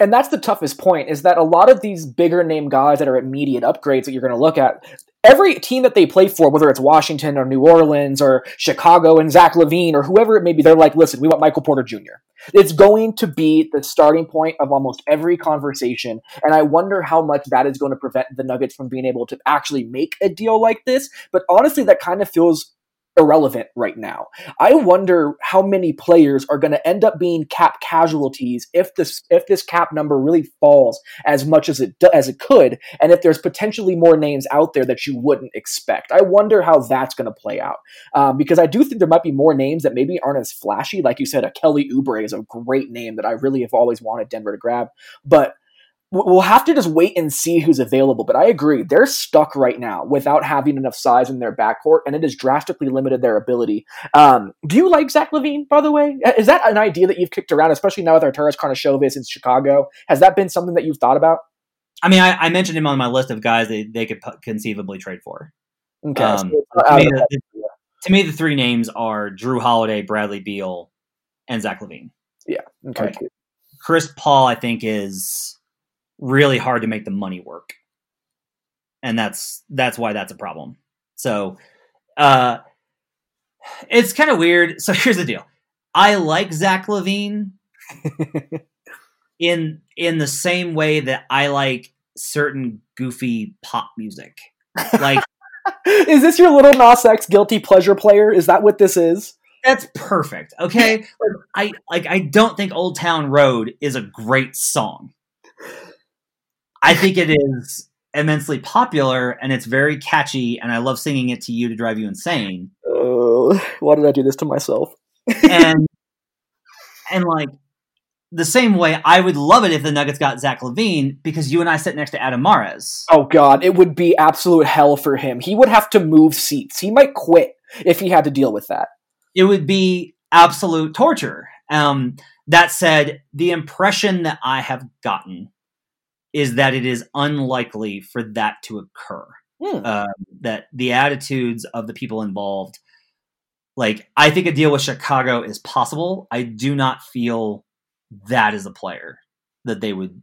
and that's the toughest point is that a lot of these bigger name guys that are immediate upgrades that you're going to look at every team that they play for whether it's washington or new orleans or chicago and zach lavine or whoever it may be they're like listen we want michael porter jr it's going to be the starting point of almost every conversation and i wonder how much that is going to prevent the nuggets from being able to actually make a deal like this but honestly that kind of feels irrelevant right now. I wonder how many players are going to end up being cap casualties if this if this cap number really falls as much as it as it could, and if there's potentially more names out there that you wouldn't expect. I wonder how that's going to play out um, because I do think there might be more names that maybe aren't as flashy. Like you said, a Kelly Oubre is a great name that I really have always wanted Denver to grab, but we'll have to just wait and see who's available. But I agree, they're stuck right now without having enough size in their backcourt, and it has drastically limited their ability. Um, do you like Zach LaVine, by the way? Is that an idea that you've kicked around, especially now with Arturas Karnisovas in Chicago? Has that been something that you've thought about? I mean, I, I mentioned him on my list of guys that they could conceivably trade for. Okay. Um, so to, me, the, to, me, the, three names are Jrue Holiday, Bradley Beal, and Zach LaVine. Yeah. Okay. Right. Chris Paul, I think, is really hard to make the money work. And that's that's why that's a problem. So uh it's kind of weird. So here's the deal. I like Zach LaVine in in the same way that I like certain goofy pop music. Like Is this your Lil Nas X guilty pleasure player? Is that what this is? That's perfect. Okay? like I like I don't think Old Town Road is a great song. I think it is immensely popular and it's very catchy, and I love singing it to you to drive you insane. Oh, why did I do this to myself? and and like the same way, I would love it if the Nuggets got Zach LaVine because you and I sit next to Adam Mares. Oh God, it would be absolute hell for him. He would have to move seats. He might quit if he had to deal with that. It would be absolute torture. Um, that said, the impression that I have gotten is that it is unlikely for that to occur. Hmm. Uh, that the attitudes of the people involved, like I think a deal with Chicago is possible. I do not feel that is a player that they would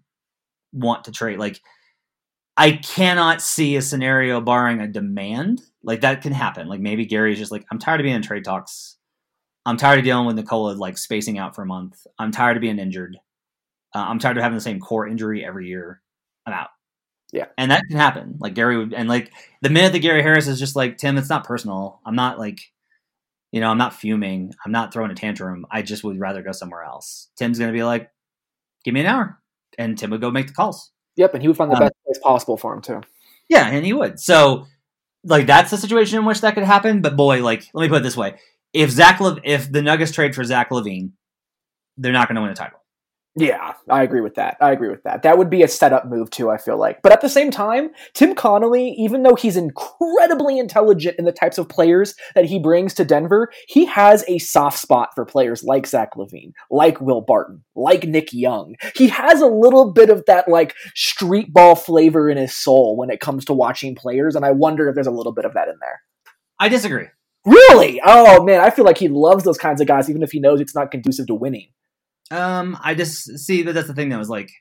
want to trade. Like I cannot see a scenario barring a demand like that can happen. Like maybe Gary's just like I'm tired of being in trade talks. I'm tired of dealing with Nikola like spacing out for a month. I'm tired of being injured. Uh, I'm tired of having the same core injury every year. I'm out. Yeah. And that can happen. Like Gary would, and like the minute that Gary Harris is just like, Tim, it's not personal. I'm not like, you know, I'm not fuming. I'm not throwing a tantrum. I just would rather go somewhere else. Tim's going to be like, give me an hour. And Tim would go make the calls. Yep. And he would find the um, best place possible for him, too. Yeah. And he would. So, like, that's the situation in which that could happen. But boy, like, let me put it this way if Zach, Le- if the Nuggets trade for Zach LaVine, they're not going to win a title. Yeah, I agree with that. I agree with that. That would be a setup move too, I feel like. But at the same time, Tim Connolly, even though he's incredibly intelligent in the types of players that he brings to Denver, he has a soft spot for players like Zach LaVine, like Will Barton, like Nick Young. He has a little bit of that like street ball flavor in his soul when it comes to watching players, and I wonder if there's a little bit of that in there. I disagree. Really? Oh man, I feel like he loves those kinds of guys, even if he knows it's not conducive to winning. Um, I just see that that's the thing that was like.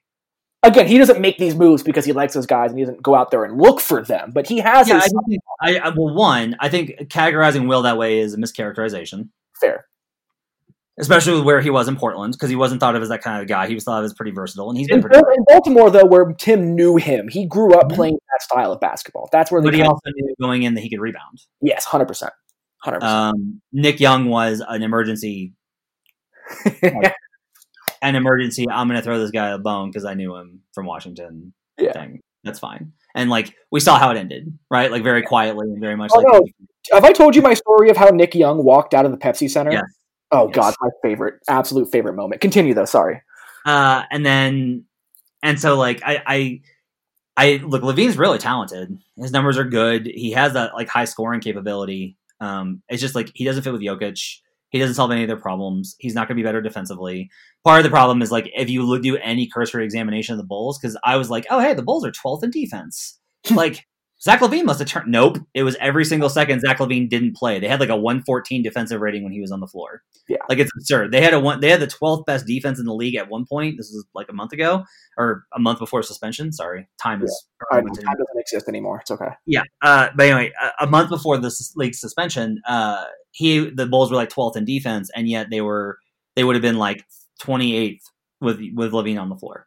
Again, he doesn't make these moves because he likes those guys and he doesn't go out there and look for them. But he has. Yeah, I, I, well, one, I think categorizing Will that way is a mischaracterization. Fair. Especially where he was in Portland, because he wasn't thought of as that kind of guy. He was thought of as pretty versatile, and he's been in, pretty. In Baltimore, though, where Tim knew him, he grew up mm-hmm. playing that style of basketball. That's where. But he also knew going in that he could rebound. Yes, hundred percent. Hundred percent. Um, Nick Young was an emergency. an emergency. I'm going to throw this guy a bone because I knew him from Washington. Yeah. Thing. That's fine. And like we saw how it ended, right? Like very quietly and very much. Oh, like, no. Have I told you my story of how Nick Young walked out of the Pepsi Center? Yes. Oh yes. God, my favorite, absolute favorite moment. Continue though. Sorry. Uh, and then, and so like I, I, I look. LaVine's really talented. His numbers are good. He has that like high scoring capability. Um, it's just like he doesn't fit with Jokic. He doesn't solve any of their problems. He's not going to be better defensively. Part of the problem is like if you do any cursory examination of the Bulls, because I was like, oh hey, the Bulls are 12th in defense. like Zach LaVine must have turned. Nope, it was every single second Zach LaVine didn't play. They had like a 114 defensive rating when he was on the floor. Yeah, like it's absurd. They had a one. They had the 12th best defense in the league at one point. This was like a month ago or a month before suspension. Sorry, time is yeah. time doesn't exist anymore. It's okay. Yeah, uh, but anyway, a, a month before this league suspension, uh, he the Bulls were like 12th in defense, and yet they were they would have been like 28th with with LaVine on the floor.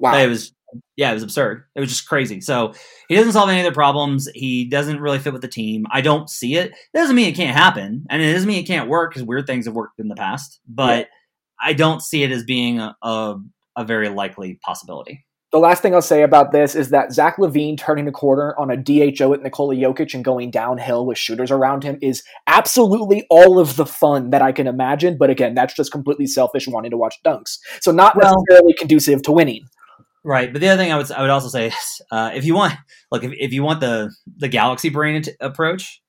Wow. It was yeah, it was absurd. It was just crazy. So he doesn't solve any of their problems. He doesn't really fit with the team. I don't see it. It doesn't mean it can't happen, and it doesn't mean it can't work because weird things have worked in the past. But yeah. I don't see it as being a, a, a very likely possibility. The last thing I'll say about this is that Zach LaVine turning the corner on a DHO at Nikola Jokic and going downhill with shooters around him is absolutely all of the fun that I can imagine. But again, that's just completely selfish wanting to watch dunks. So not well, necessarily conducive to winning. Right, but the other thing I would I would also say is uh, if you want look if, if you want the the galaxy brain approach,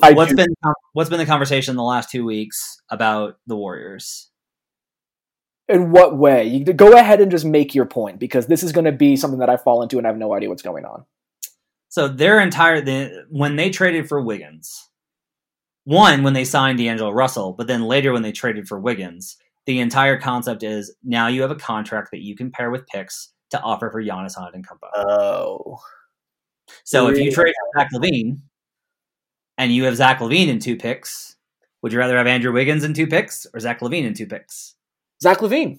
I what's do. been what's been the conversation in the last two weeks about the Warriors? In what way? You go ahead and just make your point because this is going to be something that I fall into and I have no idea what's going on. So their entire the, when they traded for Wiggins, one when they signed D'Angelo Russell, but then later when they traded for Wiggins, the entire concept is now you have a contract that you can pair with picks to offer for Giannis Antetokounmpo. Oh, so really? if you trade for Zach LaVine and you have Zach LaVine in two picks, would you rather have Andrew Wiggins in two picks or Zach LaVine in two picks? Zach LaVine.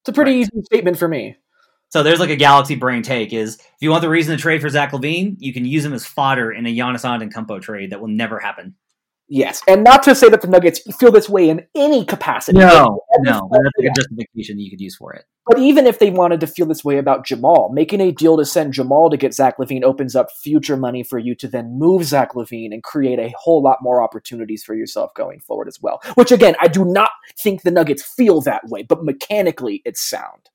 It's a pretty right. easy statement for me. So there's like a galaxy brain take is if you want the reason to trade for Zach LaVine, you can use him as fodder in a Giannis Antetokounmpo trade that will never happen. Yes, and not to say that the Nuggets feel this way in any capacity. No, no, that's like a justification that you could use for it. But even if they wanted to feel this way about Jamal, making a deal to send Jamal to get Zach LaVine opens up future money for you to then move Zach LaVine and create a whole lot more opportunities for yourself going forward as well. Which again, I do not think the Nuggets feel that way, but mechanically it's sound.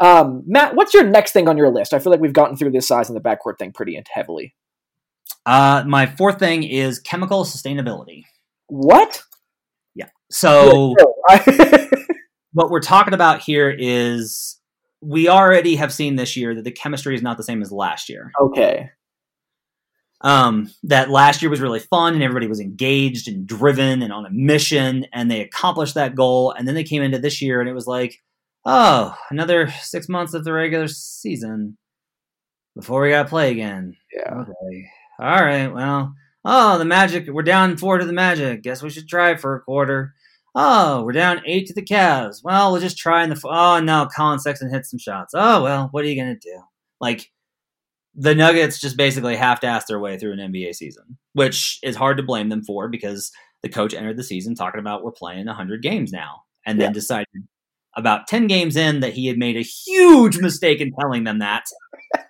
Um, Matt, what's your next thing on your list? I feel like we've gotten through this size and the backcourt thing pretty heavily. Uh, my fourth thing is chemical sustainability. What? Yeah. So what we're talking about here is we already have seen this year that the chemistry is not the same as last year. Okay. Um, that last year was really fun and everybody was engaged and driven and on a mission and they accomplished that goal. And then they came into this year and it was like, oh, another six months of the regular season before we got to play again. Yeah. Okay all right, well, oh, the Magic, we're down four to the Magic. Guess we should try for a quarter. Oh, we're down eight to the Cavs. Well, we'll just try in the. Oh no, Collin Sexton hit some shots. Oh well, what are you gonna do? Like the Nuggets just basically have to ask their way through an NBA season, which is hard to blame them for because the coach entered the season talking about we're playing 100 games now, and yeah. then decided about 10 games in that he had made a huge mistake in telling them that.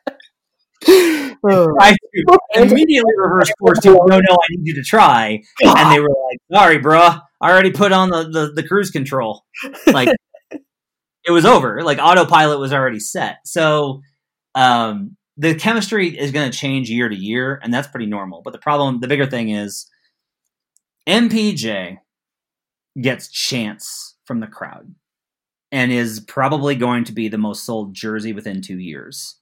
I immediately reverse course to no, no, I need you to try, and they were like, "Sorry, bro, I already put on the, the, the cruise control." Like it was over. Like autopilot was already set. So um, the chemistry is going to change year to year, and that's pretty normal. But the problem, the bigger thing is, MPJ gets chance from the crowd, and is probably going to be the most sold jersey within two years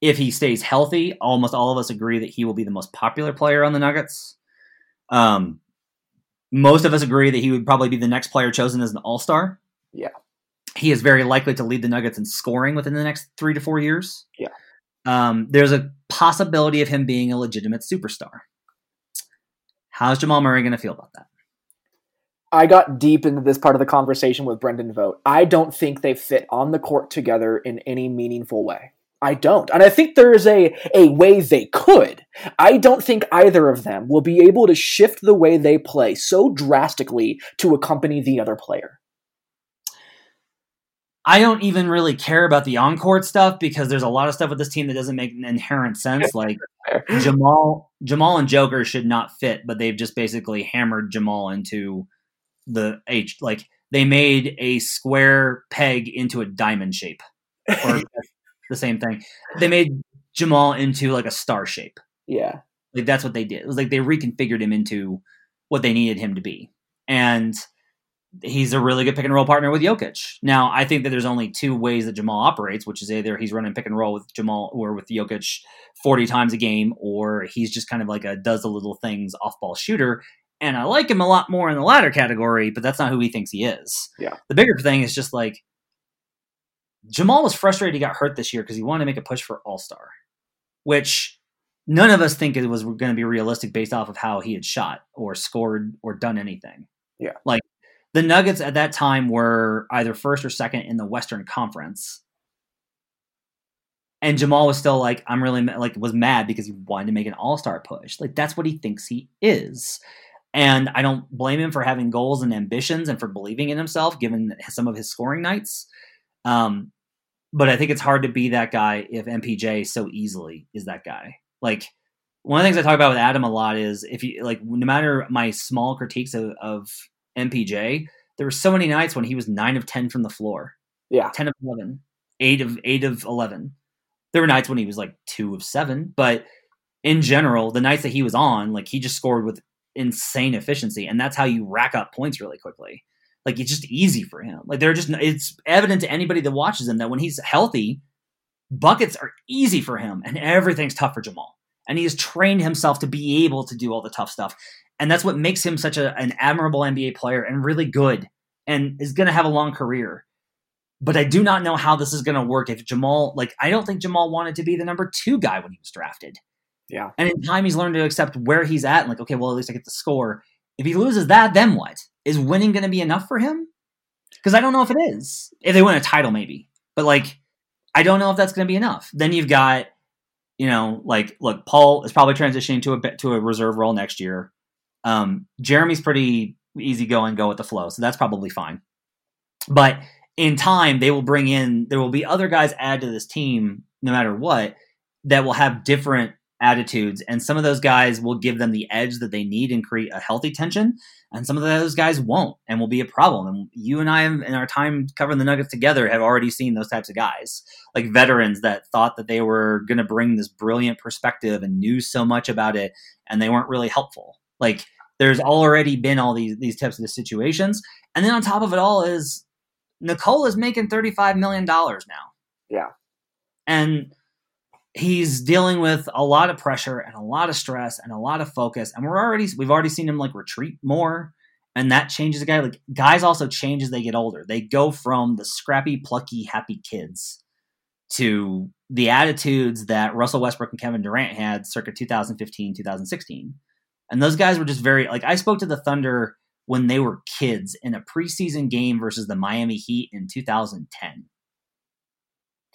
if he stays healthy, almost all of us agree that he will be the most popular player on the Nuggets. Um, most of us agree that he would probably be the next player chosen as an All Star. Yeah, he is very likely to lead the Nuggets in scoring within the next three to four years. Yeah, um, there's a possibility of him being a legitimate superstar. How's Jamal Murray going to feel about that? I got deep into this part of the conversation with Brendan Vogt. I don't think they fit on the court together in any meaningful way. I don't. And I think there is a, a way they could. I don't think either of them will be able to shift the way they play so drastically to accompany the other player. I don't even really care about the on-court stuff because there's a lot of stuff with this team that doesn't make inherent sense. Like Jamal, Jamal and Joker should not fit, but they've just basically hammered Jamal into the H. Like they made a square peg into a diamond shape, or the same thing. They made Jamal into like a star shape. Yeah. Like that's what they did. It was like they reconfigured him into what they needed him to be. And he's a really good pick and roll partner with Jokic. Now, I think that there's only two ways that Jamal operates, which is either he's running pick and roll with Jamal or with Jokic 40 times a game, or he's just kind of like a does the little things off ball shooter. And I like him a lot more in the latter category, but that's not who he thinks he is. Yeah. The bigger thing is just like Jamal was frustrated he got hurt this year because he wanted to make a push for All Star, which none of us think it was going to be realistic based off of how he had shot or scored or done anything. Yeah. Like the Nuggets at that time were either first or second in the Western Conference. And Jamal was still like, I'm really like was mad because he wanted to make an All Star push. Like that's what he thinks he is. And I don't blame him for having goals and ambitions and for believing in himself, given some of his scoring nights. Um, but I think it's hard to be that guy if MPJ so easily is that guy. Like one of the things I talk about with Adam a lot is if you like, no matter my small critiques of, of MPJ, there were so many nights when he was nine of ten from the floor. Yeah, ten of eleven, eight of eight of eleven. There were nights when he was like two of seven, but in general, the nights that he was on, like he just scored with insane efficiency, and that's how you rack up points really quickly. Like it's just easy for him. Like they're just it's evident to anybody that watches him that when he's healthy, buckets are easy for him, and everything's tough for Jamal. And he has trained himself to be able to do all the tough stuff, and that's what makes him such a, an admirable NBA player and really good, and is going to have a long career. But I do not know how this is going to work if Jamal, like, I don't think Jamal wanted to be the number two guy when he was drafted. Yeah. And in time, he's learned to accept where he's at and, like, okay, well, at least I get the score. If he loses that, then what? Is winning going to be enough for him? Because I don't know if it is. If they win a title, maybe. But, like, I don't know if that's going to be enough. Then you've got, you know, like, look, Paul is probably transitioning to a to a reserve role next year. Um, Jeremy's pretty easy going, go with the flow, so that's probably fine. But in time, they will bring in, there will be other guys added to this team, no matter what, that will have different attitudes. And some of those guys will give them the edge that they need and create a healthy tension. And some of those guys won't and will be a problem. And you and I, in our time covering the Nuggets together, have already seen those types of guys, like veterans that thought that they were going to bring this brilliant perspective and knew so much about it, and they weren't really helpful. Like, there's already been all these these types of situations. And then on top of it all is Nikola is making $35 million now. Yeah. And he's dealing with a lot of pressure and a lot of stress and a lot of focus. And we're already, we've already seen him like retreat more. And that changes a guy. Like guys also change as they get older. They go from the scrappy, plucky, happy kids to the attitudes that Russell Westbrook and Kevin Durant had circa 2015, 2016. And those guys were just very, like, I spoke to the Thunder when they were kids in a preseason game versus the Miami Heat in 2010.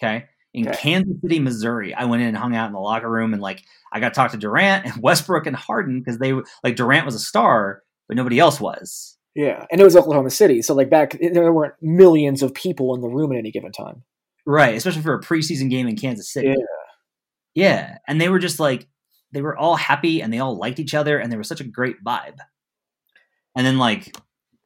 Okay. In okay. Kansas City, Missouri, I went in and hung out in the locker room and like I got to talk to Durant and Westbrook and Harden because they were like Durant was a star, but nobody else was. Yeah, and it was Oklahoma City, so like back there weren't millions of people in the room at any given time. Right, especially for a preseason game in Kansas City. Yeah. Yeah, and they were just like they were all happy and they all liked each other and there was such a great vibe. And then like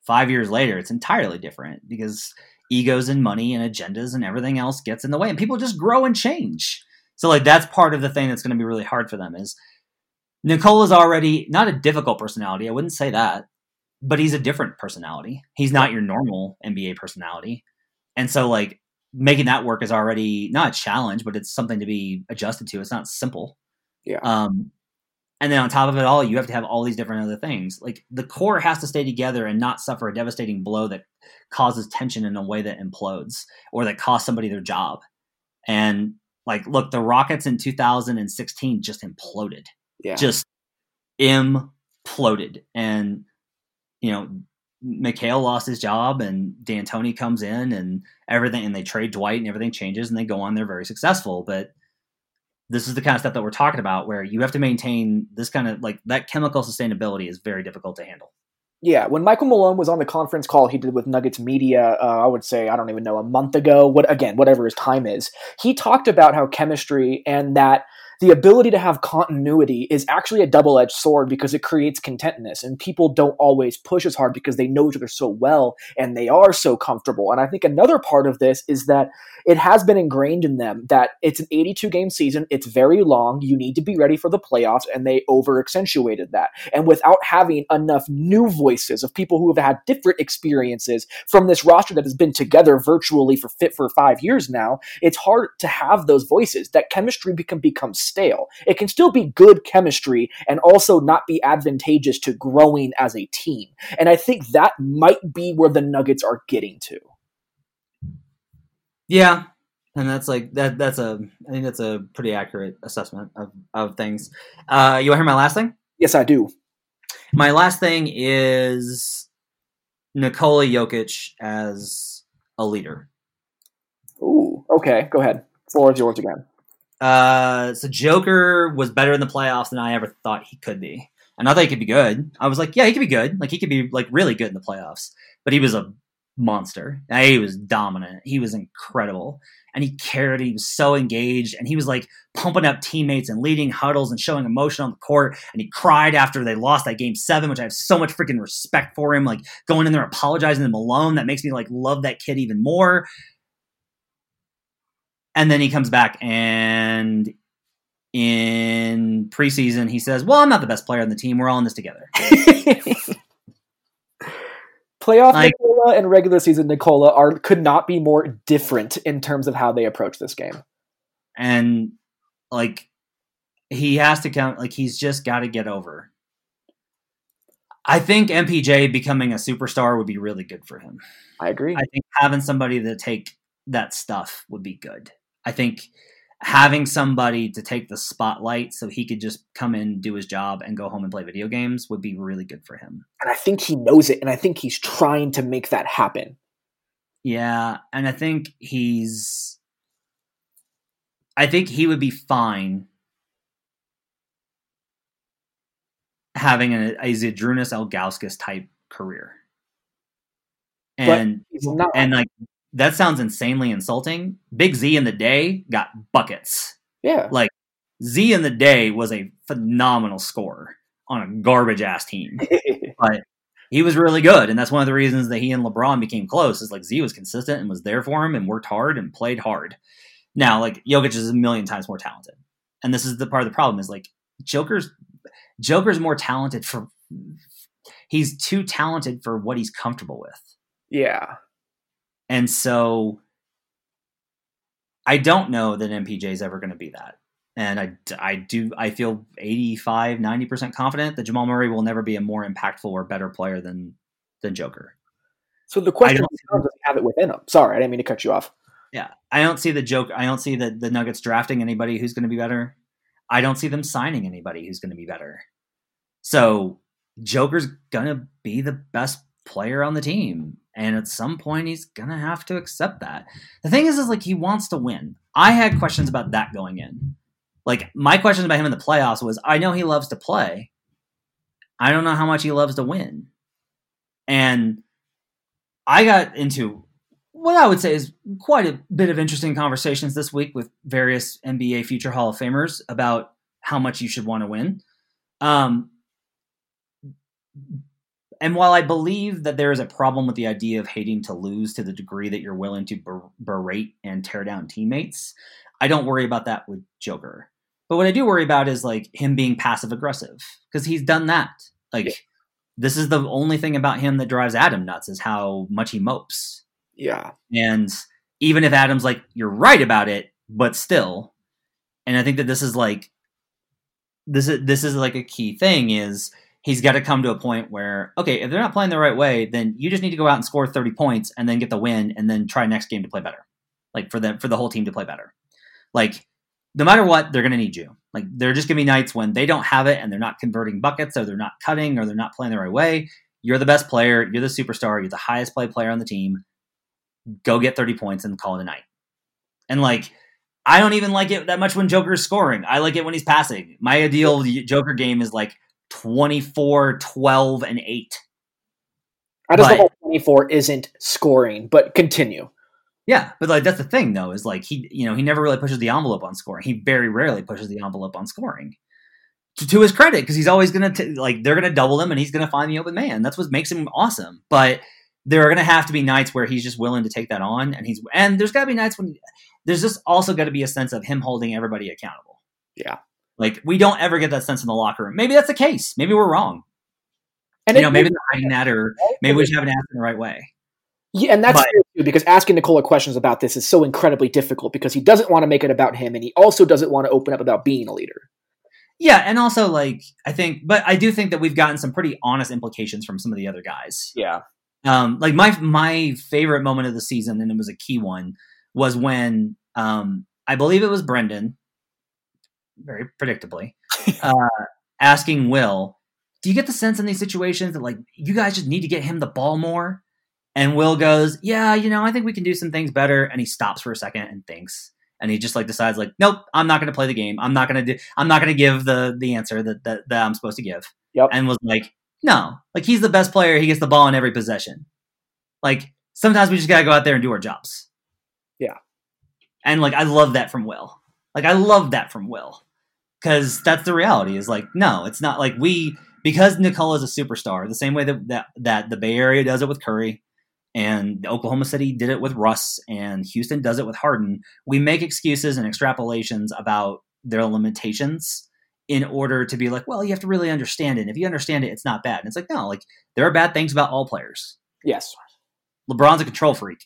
five years later, it's entirely different because egos and money and agendas and everything else gets in the way and people just grow and change. So like that's part of the thing that's going to be really hard for them is nikola is already not a difficult personality. I wouldn't say that, but he's a different personality. He's not your normal NBA personality. And so like making that work is already not a challenge, but it's something to be adjusted to. It's not simple. Yeah. Um, and then on top of it all, you have to have all these different other things. Like the core has to stay together and not suffer a devastating blow that causes tension in a way that implodes or that costs somebody their job. And like, look, the Rockets in 2016 just imploded. Yeah. Just imploded. And, you know, McHale lost his job and D'Antoni comes in and everything, and they trade Dwight and everything changes and they go on. They're very successful. But this is the kind of stuff that we're talking about where you have to maintain this kind of like that chemical sustainability is very difficult to handle. Yeah, when Michael Malone was on the conference call he did with Nuggets media, uh, I would say I don't even know a month ago. What again, whatever his time is, he talked about how chemistry and that the ability to have continuity is actually a double edged sword because it creates contentness, and people don't always push as hard because they know each other so well and they are so comfortable. And I think another part of this is that it has been ingrained in them that it's an 82 game season, it's very long, you need to be ready for the playoffs, and they over accentuated that. And without having enough new voices of people who have had different experiences from this roster that has been together virtually for fit for five years now, it's hard to have those voices. That chemistry can become stale. It can still be good chemistry and also not be advantageous to growing as a team. And I think that might be where the Nuggets are getting to. Yeah. And that's like that that's a I think that's a pretty accurate assessment of, of things. Uh you wanna hear my last thing? Yes, I do. My last thing is Nikola Jokic as a leader. Ooh, okay, go ahead. Floor is yours again. Uh, so Joker was better in the playoffs than I ever thought he could be. And I thought he could be good. I was like, yeah, he could be good. Like he could be like really good in the playoffs. But he was a monster. He was dominant. He was incredible. And he cared. He was so engaged. And he was like pumping up teammates and leading huddles and showing emotion on the court. And he cried after they lost that game seven, which I have so much freaking respect for him. Like going in there apologizing to them alone. That makes me like love that kid even more. And then he comes back and in preseason he says, Well, I'm not the best player on the team. We're all in this together. Playoff Like- Nikola and regular season Nikola are could not be more different in terms of how they approach this game. and like he has to come like he's just got to get over i think mpj becoming a superstar would be really good for him I agree. i think having somebody to take that stuff would be good i think having somebody to take the spotlight so he could just come in do his job and go home and play video games would be really good for him and I think he knows it, and I think he's trying to make that happen. Yeah, and I think he's. I think he would be fine having a, a Zydrunas Ilgauskas type career. And He's not. and like that sounds insanely insulting. Big Z in the day got buckets. yeah, Like Z in the day was a phenomenal scorer on a garbage ass team but he was really good, and that's one of the reasons that he and LeBron became close. Is like Z was consistent and was there for him and worked hard and played hard. Now, like Jokic is a million times more talented, and this is the part of the problem is like Joker's Joker's more talented for he's too talented for what he's comfortable with, yeah. And so I don't know that MPJ is ever going to be that. And I, I do I feel 85 90% confident that Jamal Murray will never be a more impactful or better player than than Joker. So the question is, does he have it within him? Sorry, I didn't mean to cut you off. Yeah, I don't see the joke. I don't see the the Nuggets drafting anybody who's going to be better. I don't see them signing anybody who's going to be better. So Joker's gonna be the best player on the team, and at some point he's gonna have to accept that. The thing is, is like he wants to win. I had questions about that going in. Like my question about him in the playoffs was, I know he loves to play. I don't know how much he loves to win, and I got into what I would say is quite a bit of interesting conversations this week with various NBA future Hall of Famers about how much you should want to win. Um, and while I believe that there is a problem with the idea of hating to lose to the degree that you're willing to ber- berate and tear down teammates, I don't worry about that with Joker. But what I do worry about is like him being passive aggressive because he's done that. Like Yeah. this is the only thing about him that drives Adam nuts is how much he mopes. Yeah, And even if Adam's like, you're right about it, but still, and I think that this is like, this is this is like a key thing is he's got to come to a point where okay, if they're not playing the right way, then you just need to go out and score 30 points and then get the win and then try next game to play better, like for the for the whole team to play better. Like no matter what, they're going to need you. Like there are just going to be nights when they don't have it and they're not converting buckets or they're not cutting or they're not playing the right way. You're the best player. You're the superstar. You're the highest play player on the team go get 30 points and call it a night. And like, I don't even like it that much when Joker's scoring. I like it when he's passing. My ideal Joker game is like 24, 12, and 8. I just But- know 24 isn't scoring, but continue. Yeah, but like that's the thing though, is like he you know, he never really pushes the envelope on scoring. He very rarely pushes the envelope on scoring. To, to his credit, because he's always gonna t- like they're gonna double him and he's gonna find the open man. That's what makes him awesome. But there are gonna have to be nights where he's just willing to take that on, and he's and there's gotta be nights when there's just also got to be a sense of him holding everybody accountable. Yeah. Like we don't ever get that sense in the locker room. Maybe that's the case. Maybe we're wrong. And you know, maybe they're hiding that, or maybe we just haven't asked in the right way. Yeah, and that's But- too, because asking Nikola questions about this is so incredibly difficult because he doesn't want to make it about him, and he also doesn't want to open up about being a leader. Yeah, and also like I think, but I do think that we've gotten some pretty honest implications from some of the other guys. Yeah, Um, like my my favorite moment of the season, and it was a key one, was when um, I believe it was Brendan, very predictably, uh, asking Will, do you get the sense in these situations that like you guys just need to get him the ball more? And Will goes, yeah, you know, I think we can do some things better. And he stops for a second and thinks, and he just like decides like, nope, I'm not going to play the game. I'm not going to do. I'm not going to give the the answer that, that that I'm supposed to give. Yep. And was like, no, like he's the best player. He gets the ball in every possession. Like sometimes we just gotta go out there and do our jobs. Yeah. And like I love that from Will. Like I love that from Will. Cause that's the reality is like, no, it's not like we because Nikola is a superstar, the same way that, that that the Bay Area does it with Curry and Oklahoma City did it with Russ and Houston does it with Harden. We make excuses and extrapolations about their limitations in order to be like, well, you have to really understand it. And if you understand it, it's not bad. And it's like, no, like there are bad things about all players. Yes. LeBron's a control freak,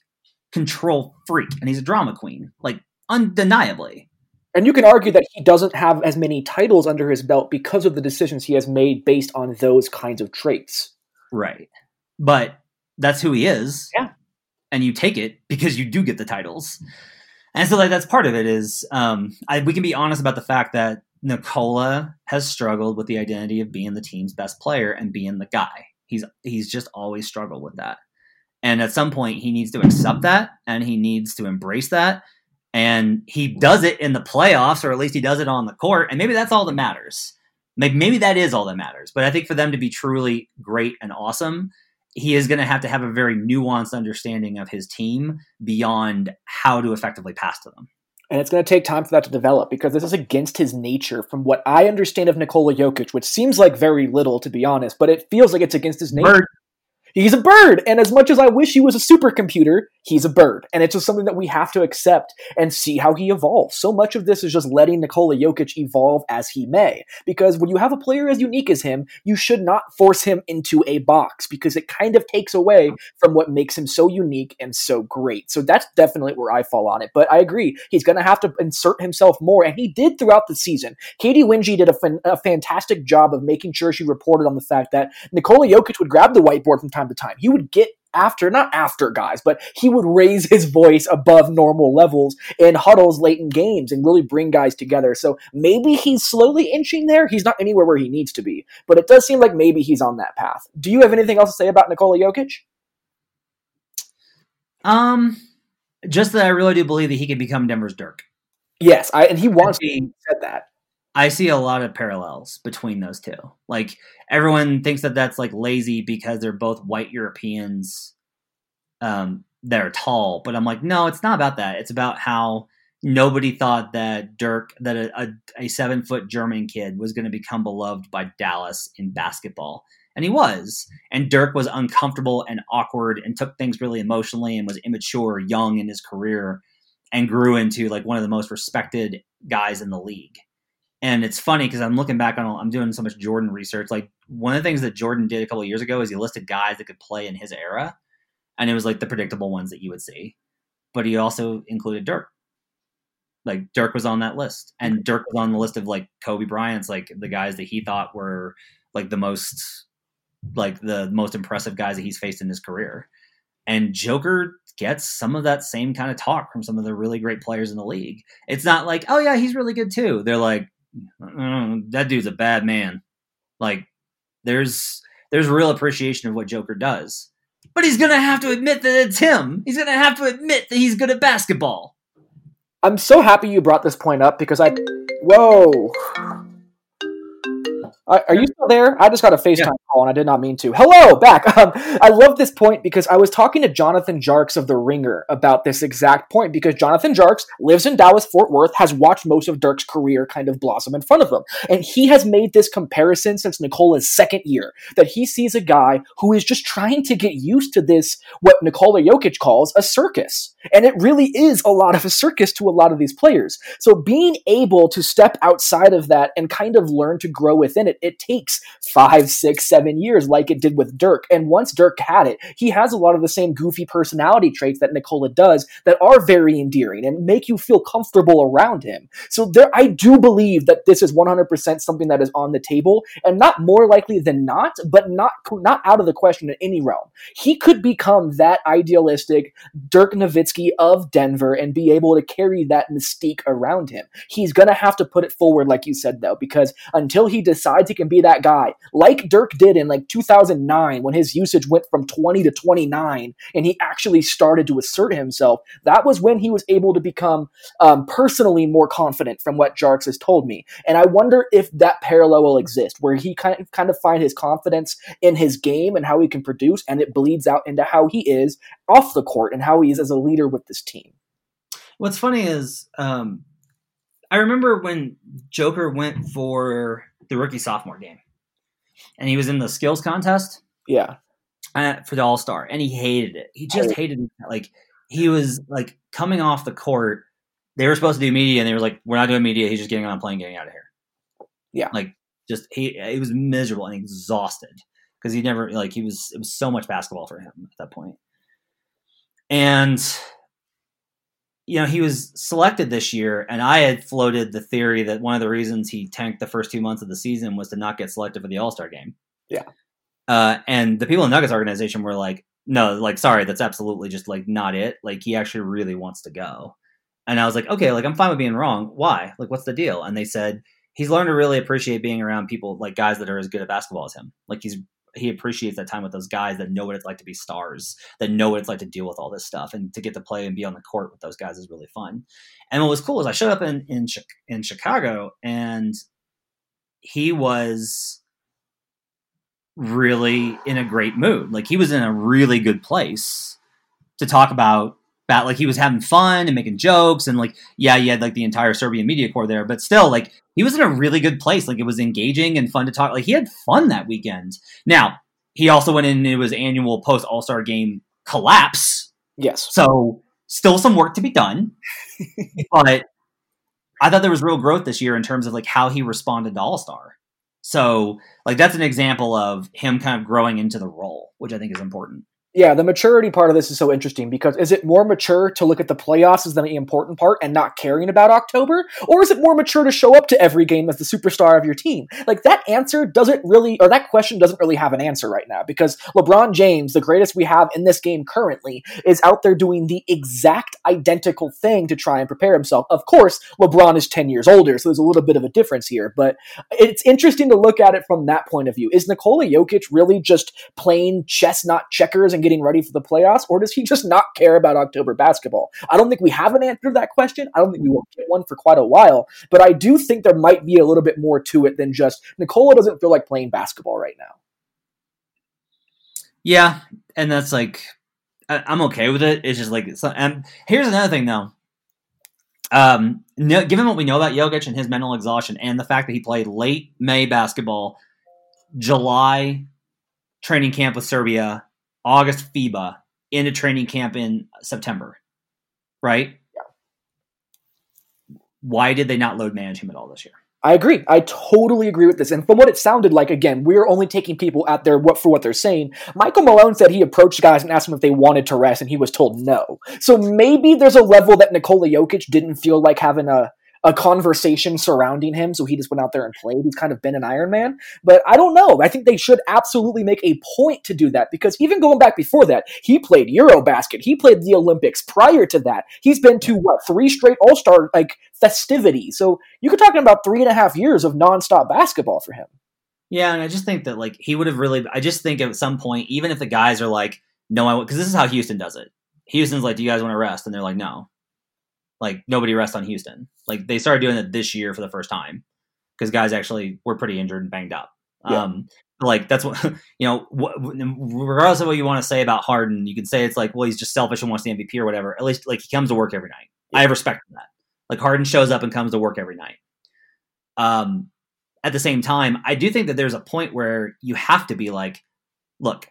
control freak, and he's a drama queen, like undeniably. And you can argue that he doesn't have as many titles under his belt because of the decisions he has made based on those kinds of traits. Right. But that's who he is. Yeah. And you take it because you do get the titles. And so like that's part of it is um I, we can be honest about the fact that Nikola has struggled with the identity of being the team's best player and being the guy. He's he's just always struggled with that. And at some point he needs to accept that and he needs to embrace that. And he does it in the playoffs, or at least he does it on the court. And maybe that's all that matters. Maybe, maybe that is all that matters. But I think for them to be truly great and awesome, he is going to have to have a very nuanced understanding of his team beyond how to effectively pass to them. And it's going to take time for that to develop because this is against his nature, from what I understand of Nikola Jokic, which seems like very little, to be honest, but it feels like it's against his nature. Bird. He's a bird, and as much as I wish he was a supercomputer, he's a bird, and it's just something that we have to accept and see how he evolves. So much of this is just letting Nikola Jokic evolve as he may, because when you have a player as unique as him, you should not force him into a box because it kind of takes away from what makes him so unique and so great. So that's definitely where I fall on it. But I agree, he's going to have to insert himself more, and he did throughout the season. Katy Winge did a, a fantastic job of making sure she reported on the fact that Nikola Jokic would grab the whiteboard from time to time. He would get after, not after guys, but he would raise his voice above normal levels in huddles late in games and really bring guys together. So maybe he's slowly inching there. He's not anywhere where he needs to be, but it does seem like maybe he's on that path. Do you have anything else to say about Nikola Jokic? Um, just that I really do believe that he can become Denver's Dirk. Yes, I, and he wants to. Said that. I see a lot of parallels between those two. Like everyone thinks that that's like lazy because they're both white Europeans um, that are tall, but I'm like, no, it's not about that. It's about how nobody thought that Dirk, that a, a, a seven foot German kid was going to become beloved by Dallas in basketball. And he was. And Dirk was uncomfortable and awkward and took things really emotionally and was immature, young in his career, and grew into like one of the most respected guys in the league. And it's funny because I'm looking back on, I'm doing so much Jordan research. Like one of the things that Jordan did a couple years ago is he listed guys that could play in his era, and it was like the predictable ones that you would see. But he also included Dirk. Like Dirk was on that list, and Dirk was on the list of like Kobe Bryant's, like the guys that he thought were like the most, like the most impressive guys that he's faced in his career. And Joker gets some of that same kind of talk from some of the really great players in the league. It's not like, oh yeah, he's really good too. They're like, mm, that dude's a bad man. Like there's there's real appreciation of what Joker does. But he's gonna have to admit that it's him. He's gonna have to admit that he's good at basketball. I'm so happy you brought this point up because I whoa. Are you still there? I just got a FaceTime yeah. call and I did not mean to. Hello, back. Um, I love this point because I was talking to Jonathan Tjarks of The Ringer about this exact point because Jonathan Tjarks lives in Dallas, Fort Worth, has watched most of Dirk's career kind of blossom in front of him. And he has made this comparison since Nikola's second year that he sees a guy who is just trying to get used to this, what Nikola Jokic calls a circus. And it really is a lot of a circus to a lot of these players. So being able to step outside of that and kind of learn to grow within it, it takes five, six, seven years, like it did with Dirk. And once Dirk had it, he has a lot of the same goofy personality traits that Nikola does that are very endearing and make you feel comfortable around him. So there, I do believe that this is 100% something that is on the table, and not more likely than not, but not not out of the question in any realm. He could become that idealistic Dirk Nowitzki of Denver and be able to carry that mystique around him. He's gonna have to put it forward, like you said, though, because until he decides decides he can be that guy, like Dirk did in like 2009 when his usage went from 20 to 29 and he actually started to assert himself, that was when he was able to become um, personally more confident from what Tjarks has told me. And I wonder if that parallel will exist where he kind of, kind of find his confidence in his game and how he can produce and it bleeds out into how he is off the court and how he is as a leader with this team. What's funny is um, I remember when Joker went for the rookie sophomore game, and he was in the skills contest. Yeah, uh, for the All Star, and he hated it. He just hated it. Like he was like coming off the court. They were supposed to do media, and they were like, "We're not doing media. He's just getting on a plane, getting out of here." Yeah, like just he he was miserable and exhausted because he never like he was it was so much basketball for him at that point. And you know, he was selected this year, and I had floated the theory that one of the reasons he tanked the first two months of the season was to not get selected for the All Star game. Yeah. Uh, and the people in the Nuggets organization were like, no, like, sorry, that's absolutely just like not it. Like, he actually really wants to go. And I was like, okay, like, I'm fine with being wrong. Why? Like, what's the deal? And they said, he's learned to really appreciate being around people like guys that are as good at basketball as him. Like, he's he appreciates that time with those guys that know what it's like to be stars, that know what it's like to deal with all this stuff, and to get to play and be on the court with those guys is really fun. And what was cool is I showed up in in in Chicago, and he was really in a great mood. Like he was in a really good place to talk about about like he was having fun and making jokes and like yeah he had like the entire serbian media corps there but still like he was in a really good place. Like it was engaging and fun to talk like he had fun that weekend. Now he also went in into his annual post all-star game collapse. Yes. So still some work to be done but i thought there was real growth this year in terms of like how he responded to all-star. So like that's an example of him kind of growing into the role which i think is important yeah, the maturity part of this is so interesting because is it more mature to look at the playoffs as the important part and not caring about October? Or is it more mature to show up to every game as the superstar of your team? Like that answer doesn't really, or that question doesn't really have an answer right now because LeBron James, the greatest we have in this game currently, is out there doing the exact identical thing to try and prepare himself. Of course, LeBron is 10 years older, so there's a little bit of a difference here, but it's interesting to look at it from that point of view. Is Nikola Jokic really just playing chess, not checkers, and getting ready for the playoffs, or does he just not care about October basketball? I don't think we have an answer to that question. I don't think we will get one for quite a while, but I do think there might be a little bit more to it than just Nikola doesn't feel like playing basketball right now. Yeah, and that's like I'm okay with it. It's just like, and here's another thing though. Um, no, given what we know about Jokic and his mental exhaustion, and the fact that he played late May basketball, July training camp with Serbia, August FIBA into training camp in September, right? Yeah. Why did they not load manage him at all this year? I agree. I totally agree with this. And from what it sounded like, again, we're only taking people at their what for what they're saying. Michael Malone said he approached guys and asked them if they wanted to rest, and he was told no. So maybe there's a level that Nikola Jokic didn't feel like having a a conversation surrounding him, so he just went out there and played. He's kind of been an Iron Man, but I don't know. I think they should absolutely make a point to do that because even going back before that, he played Eurobasket, he played the Olympics. Prior to that, he's been to what three straight All Star like festivities. So you could talking about three and a half years of nonstop basketball for him. Yeah, and I just think that like he would have really. I just think at some point, even if the guys are like, "No, I," because this is how Houston does it. Houston's like, "Do you guys want to rest?" And they're like, "No." Like nobody rests on Houston. Like they started doing it this year for the first time because guys actually were pretty injured and banged up. Yeah. Um, like that's what you know. What, regardless of what you want to say about Harden, you can say it's like, well, he's just selfish and wants the MVP or whatever. At least like he comes to work every night. Yeah. I have respect for that. Like Harden shows up and comes to work every night. Um, at the same time, I do think that there's a point where you have to be like, look,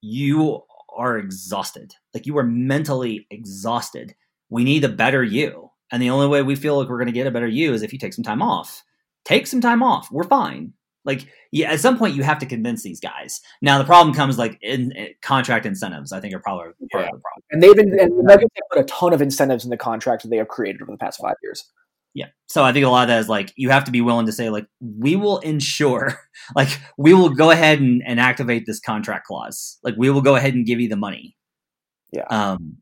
you are exhausted. Like you are mentally exhausted we need a better you. And the only way we feel like we're going to get a better you is if you take some time off. Take some time off. We're fine. Like, yeah, at some point you have to convince these guys. Now the problem comes like in, in contract incentives. I think are probably part yeah. of the problem. And they've been and the Nuggets have put a ton of incentives in the contracts that they have created over the past five years. Yeah. So I think a lot of that is like you have to be willing to say like we will ensure like we will go ahead and, and activate this contract clause. Like we will go ahead and give you the money. Yeah. Um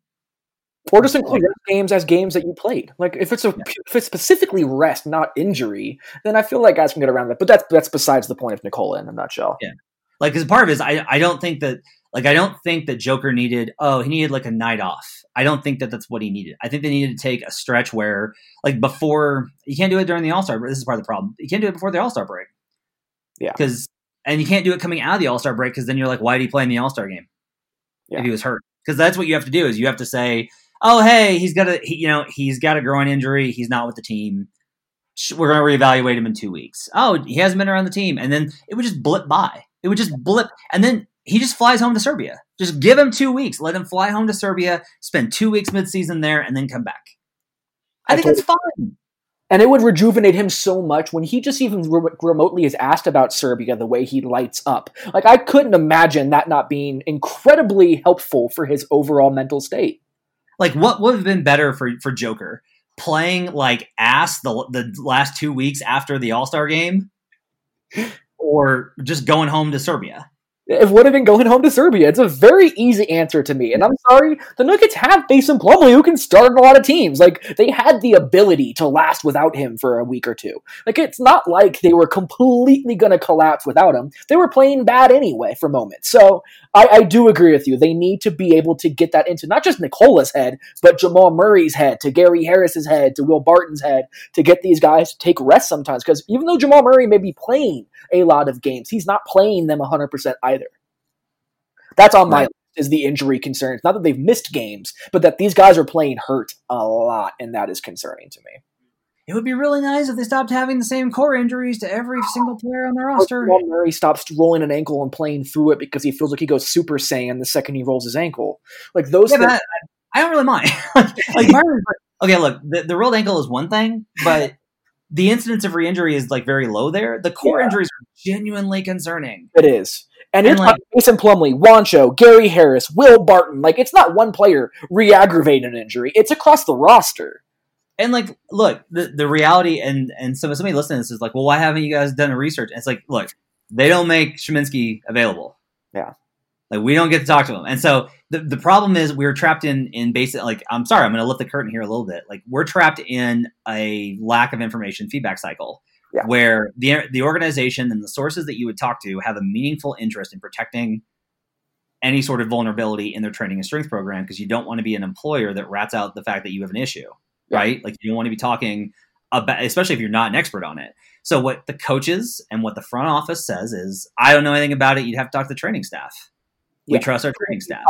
Or just include rest games as games that you played. Like if it's a if it's specifically rest, not injury, then I feel like guys can get around that. But that's that's besides the point of Nikola in a nutshell. Yeah. Like, because part of it is I I don't think that like I don't think that Joker needed oh he needed like a night off. I don't think that that's what he needed. I think they needed to take a stretch where like before you can't do it during the All Star. This is part of the problem. You can't do it before the All Star break. Yeah. Because and you can't do it coming out of the All Star break because then you're like, why did he play in the All Star game Yeah. if he was hurt? Because that's what you have to do is you have to say, oh hey, he's got a he, you know he's got a groin injury. He's not with the team. We're going to reevaluate him in two weeks. Oh, he hasn't been around the team, and then it would just blip by. It would just blip, and then he just flies home to Serbia. Just give him two weeks. Let him fly home to Serbia, spend two weeks midseason there, and then come back. I, I think it's fine. And it would rejuvenate him so much when he just even re- remotely is asked about Serbia, the way he lights up. Like, I couldn't imagine that not being incredibly helpful for his overall mental state. Like, what would have been better for for Joker playing like ass the the last two weeks after the All Star game, or just going home to Serbia? It would have been going home to Serbia. It's a very easy answer to me. And I'm sorry, the Nuggets have Mason Plumlee who can start a lot of teams. Like, they had the ability to last without him for a week or two. Like, it's not like they were completely going to collapse without him. They were playing bad anyway for moments. So, I, I do agree with you. They need to be able to get that into not just Nikola's head, but Jamal Murray's head, to Gary Harris's head, to Will Barton's head, to get these guys to take rest sometimes. Because even though Jamal Murray may be playing a lot of games, he's not playing them 100% either. That's on my Right. list is the injury concerns. Not that they've missed games, but that these guys are playing hurt a lot, and that is concerning to me. It would be really nice if they stopped having the same core injuries to every single player on their roster. Jamal Murray stops rolling an ankle and playing through it because he feels like he goes Super Saiyan the second he rolls his ankle. Like those Yeah, things. I, I don't really mind. like, like, part of it is like, okay, look, the, the rolled ankle is one thing, but the incidence of re-injury is like very low there. The core Yeah. injuries are genuinely concerning. It is. And, And, you're like- Mason Plumlee, Juancho, Gary Harris, Will Barton. Like, it's not one player re aggravating an injury, it's across the roster. And like, look, the, the reality and and some somebody listening to this is like, well, why haven't you guys done a research? And it's like, look, they don't make Sheminsky available. Yeah. Like we don't get to talk to him. And so the, the problem is we're trapped in in basic like I'm sorry, I'm gonna lift the curtain here a little bit. Like we're trapped in a lack of information feedback cycle Yeah. where the the organization and the sources that you would talk to have a meaningful interest in protecting any sort of vulnerability in their training and strength program because you don't want to be an employer that rats out the fact that you have an issue right? Like you don't want to be talking about, especially if you're not an expert on it. So what the coaches and what the front office says is, I don't know anything about it. You'd have to talk to the training staff. We Yeah. trust our training staff.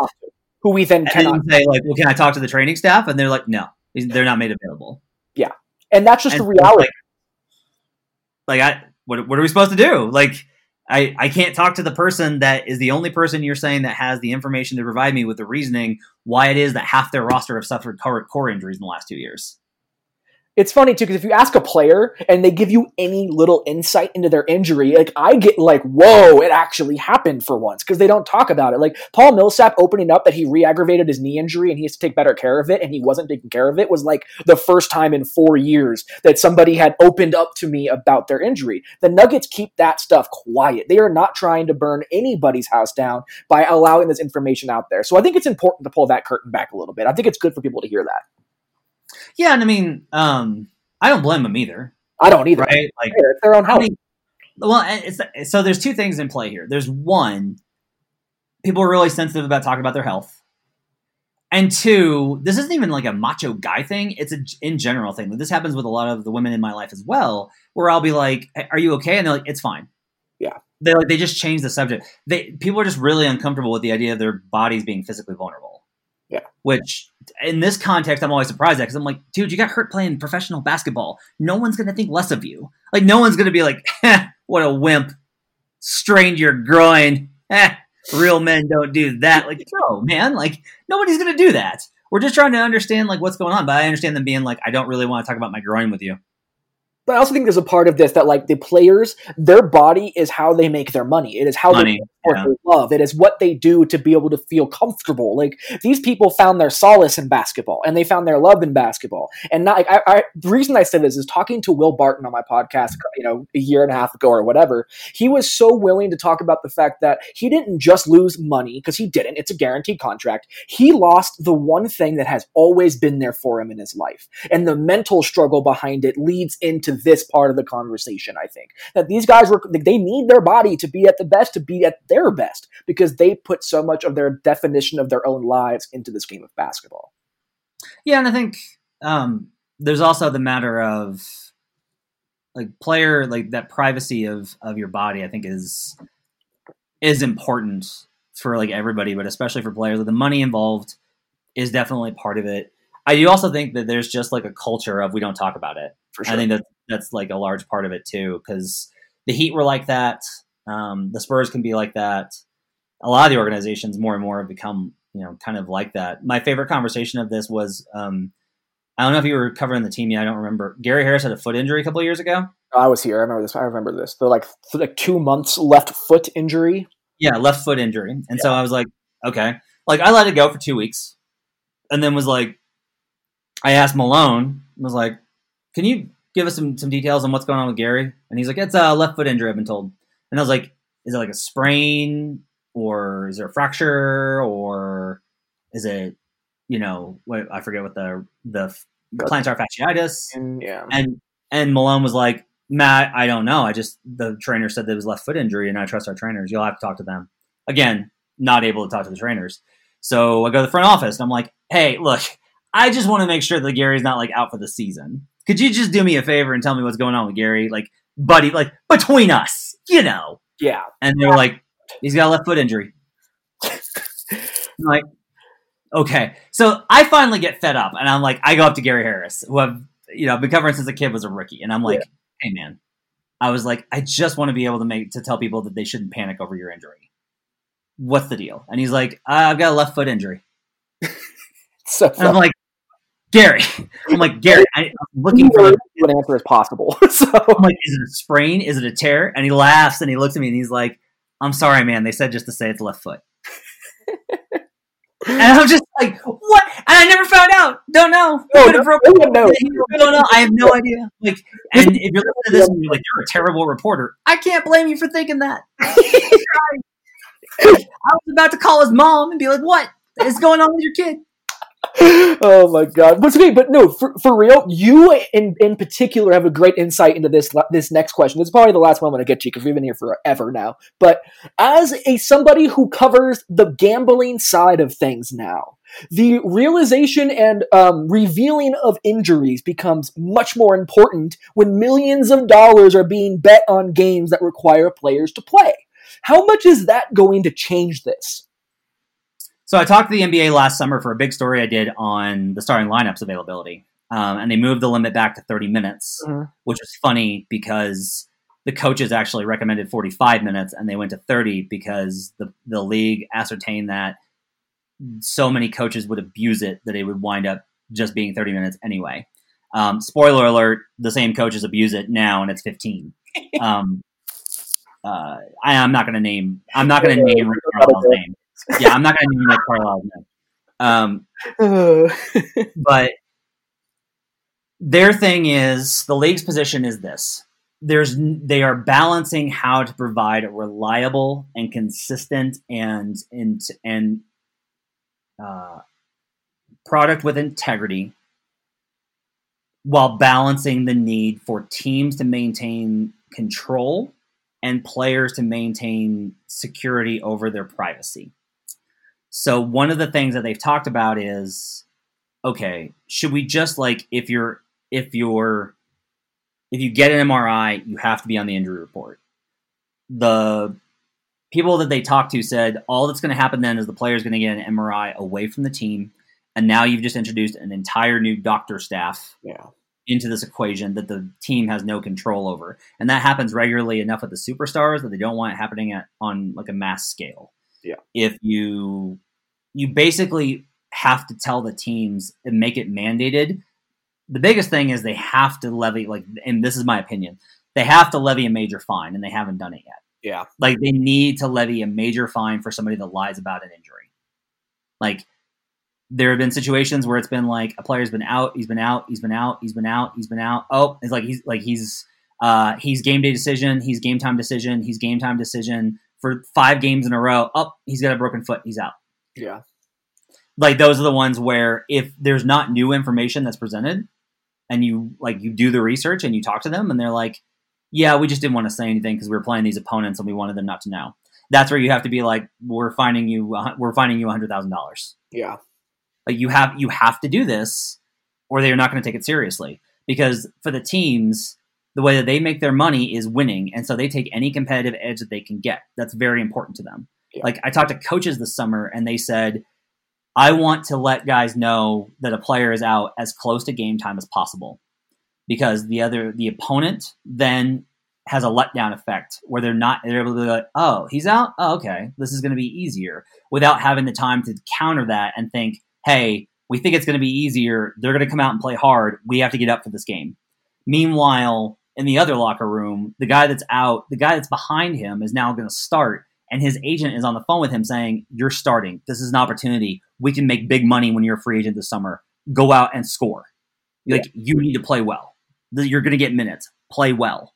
Who we then And cannot. say like, well, can I talk to the training staff? And they're like, no, they're not made available. Yeah, and that's just And the reality. Like, like I, what, what are we supposed to do? Like, I, I can't talk to the person that is the only person you're saying that has the information to provide me with the reasoning why it is that half their roster have suffered core, core injuries in the last two years. It's funny too because if you ask a player and they give you any little insight into their injury, like I get like, "Whoa, it actually happened for once," because they don't talk about it. Like Paul Millsap opening up that he re-aggravated his knee injury and he has to take better care of it, and he wasn't taking care of it was like the first time in four years that somebody had opened up to me about their injury. The Nuggets keep that stuff quiet. They are not trying to burn anybody's house down by allowing this information out there. So I think it's important to pull that curtain back a little bit. I think it's good for people to hear that. Yeah, and I mean, um, I don't blame them either, I don't either. right? Like, It's their own house. many? Well, it's, so there's two things in play here. There's one, people are really sensitive about talking about their health, and two, this isn't even like a macho guy thing. It's a in general thing. This happens with a lot of the women in my life as well, where I'll be like, "Are you okay?" And they're like, "It's fine." Yeah. They like they just change the subject. They people are just really uncomfortable with the idea of their bodies being physically vulnerable. Yeah. Which in this context, I'm always surprised at because I'm like, dude, you got hurt playing professional basketball. No one's gonna think less of you. Like, no one's gonna be like, "Heh, what a wimp, strained your groin. Eh, real men don't do that. Like, no, man, like nobody's gonna do that. We're just trying to understand like what's going on. But I understand them being like, I don't really want to talk about my groin with you. But I also think there's a part of this that like the players, their body is how they make their money. It is how Money. they sport Yeah. love. It is what they do to be able to feel comfortable. Like these people found their solace in basketball and they found their love in basketball. And not, like, I, I, the reason I say this is talking to Will Barton on my podcast, you know, a year and a half ago or whatever. He was so willing to talk about the fact that he didn't just lose money because he didn't. It's a guaranteed contract. He lost the one thing that has always been there for him in his life. And the mental struggle behind it leads into this part of the conversation, I think. That these guys were, they need their body to be at the best, to be at their best, because they put so much of their definition of their own lives into this game of basketball. Yeah, and I think um, there's also the matter of like player like that privacy of of your body. I think is is important for like everybody, but especially for players. The money involved is definitely part of it. I do also think that there's just like a culture of we don't talk about it. For sure. I think that that's like a large part of it too, because the Heat were like that. Um, the Spurs can be like that. A lot of the organizations more and more have become, you know, kind of like that. My favorite conversation of this was, um, I don't know if you were covering the team yet. I don't remember. Gary Harris had a foot injury a couple of years ago. I was here. I remember this. I remember this. The like th- like two months left foot injury. Yeah, left foot injury. And so I was like, okay. Like I let it go for two weeks, and then was like, I asked Malone, was like, can you give us some some details on what's going on with Gary? And he's like, it's a left foot injury. I've been told. And I was like, is it like a sprain, or is there a fracture, or is it, you know, what I forget what the the plantar fasciitis. And yeah, And and Malone was like, Matt, I don't know. I just the trainer said that it was left foot injury, and I trust our trainers. You'll have to talk to them. Again, not able to talk to the trainers. So I go to the front office and I'm like, hey, look, I just want to make sure that Gary's not like out for the season. Could you just do me a favor and tell me what's going on with Gary? Like, buddy, like between us, you know. yeah. And they were like, he's got a left foot injury. Like, okay. So I finally get fed up and I'm like, I go up to Gary Harris, who I've, you know, been covering since the kid was a rookie. And I'm like, hey man, I was like, I just want to be able to make, to tell people that they shouldn't panic over your injury. What's the deal? And he's like, uh, I've got a left foot injury. So I'm like, Gary, I'm like, Gary, I, I'm looking for good an answer as possible. so I'm like, is it a sprain? Is it a tear? And he laughs and he looks at me and he's like, I'm sorry, man. They said just to say it's left foot. and I'm just like, what? And I never found out. Don't know. No, no one knows. Don't know. I have no idea. Like, and if you're listening to this and you're like, you're a terrible reporter, I can't blame you for thinking that. I was about to call his mom and be like, what is going on with your kid? Oh my god. But okay but no for, for real you in in particular have a great insight into this this next question. This is probably the last one i'm going to get to because we've been here forever now. But as a somebody who covers the gambling side of things now the realization and um, revealing of injuries becomes much more important when millions of dollars are being bet on games that require players to play. How much is that going to change this So I talked to the NBA last summer for a big story I did on the starting lineups availability, um, and they moved the limit back to 30 minutes, Mhm. which was funny because the coaches actually recommended 45 minutes, and they went to 30 because the the league ascertained that so many coaches would abuse it that it would wind up just being 30 minutes anyway. Um, spoiler alert: the same coaches abuse it now, and it's 15. Um, uh, I, I'm not going to name. I'm not going to name Rick Carlisle's name. Yeah, I'm not going to name Rick Carlisle's name. Um, but their thing is the league's position is this: there's they are balancing how to provide a reliable and consistent and and and uh, product with integrity while balancing the need for teams to maintain control and players to maintain security over their privacy. So one of the things that they've talked about is okay, should we just like if you're if you're if you get an MRI, you have to be on the injury report. The people that they talked to said all that's going to happen then is the player is going to get an MRI away from the team, and now you've just introduced an entire new doctor staff yeah into this equation that the team has no control over, and that happens regularly enough with the superstars that they don't want it happening at, on like a mass scale. Yeah. If you you basically have to tell the teams and make it mandated. The biggest thing is they have to levy like, and this is my opinion, they have to levy a major fine, and they haven't done it yet. Yeah. Like they need to levy a major fine for somebody that lies about an injury. Like there have been situations where it's been like a player's been out, he's been out, he's been out, he's been out, he's been out. Oh, it's like he's like he's uh he's game day decision, he's game time decision, he's game time decision for five games in a row. Up, oh, he's got a broken foot, he's out. Yeah. Like those are the ones where if there's not new information that's presented and you like you do the research and you talk to them and they're like, yeah, we just didn't want to say anything because we were playing these opponents and we wanted them not to know. That's where you have to be like, we're finding you, we're finding you a hundred thousand dollars. Yeah. Like you have you have to do this, or they're not going to take it seriously. Because for the teams, the way that they make their money is winning, and so they take any competitive edge that they can get. That's very important to them. Yeah. Like I talked to coaches this summer, and they said, "I want to let guys know that a player is out as close to game time as possible." Because the other the opponent then has a letdown effect where they're not they're able to be like, oh, he's out. Oh, okay, this is going to be easier without having the time to counter that and think, hey, we think it's going to be easier. They're going to come out and play hard. We have to get up for this game. Meanwhile, in the other locker room, the guy that's out, the guy that's behind him is now going to start. And his agent is on the phone with him saying, You're starting. This is an opportunity. We can make big money when you're a free agent this summer. Go out and score. Like, you need to play well. You're going to get minutes. Play well.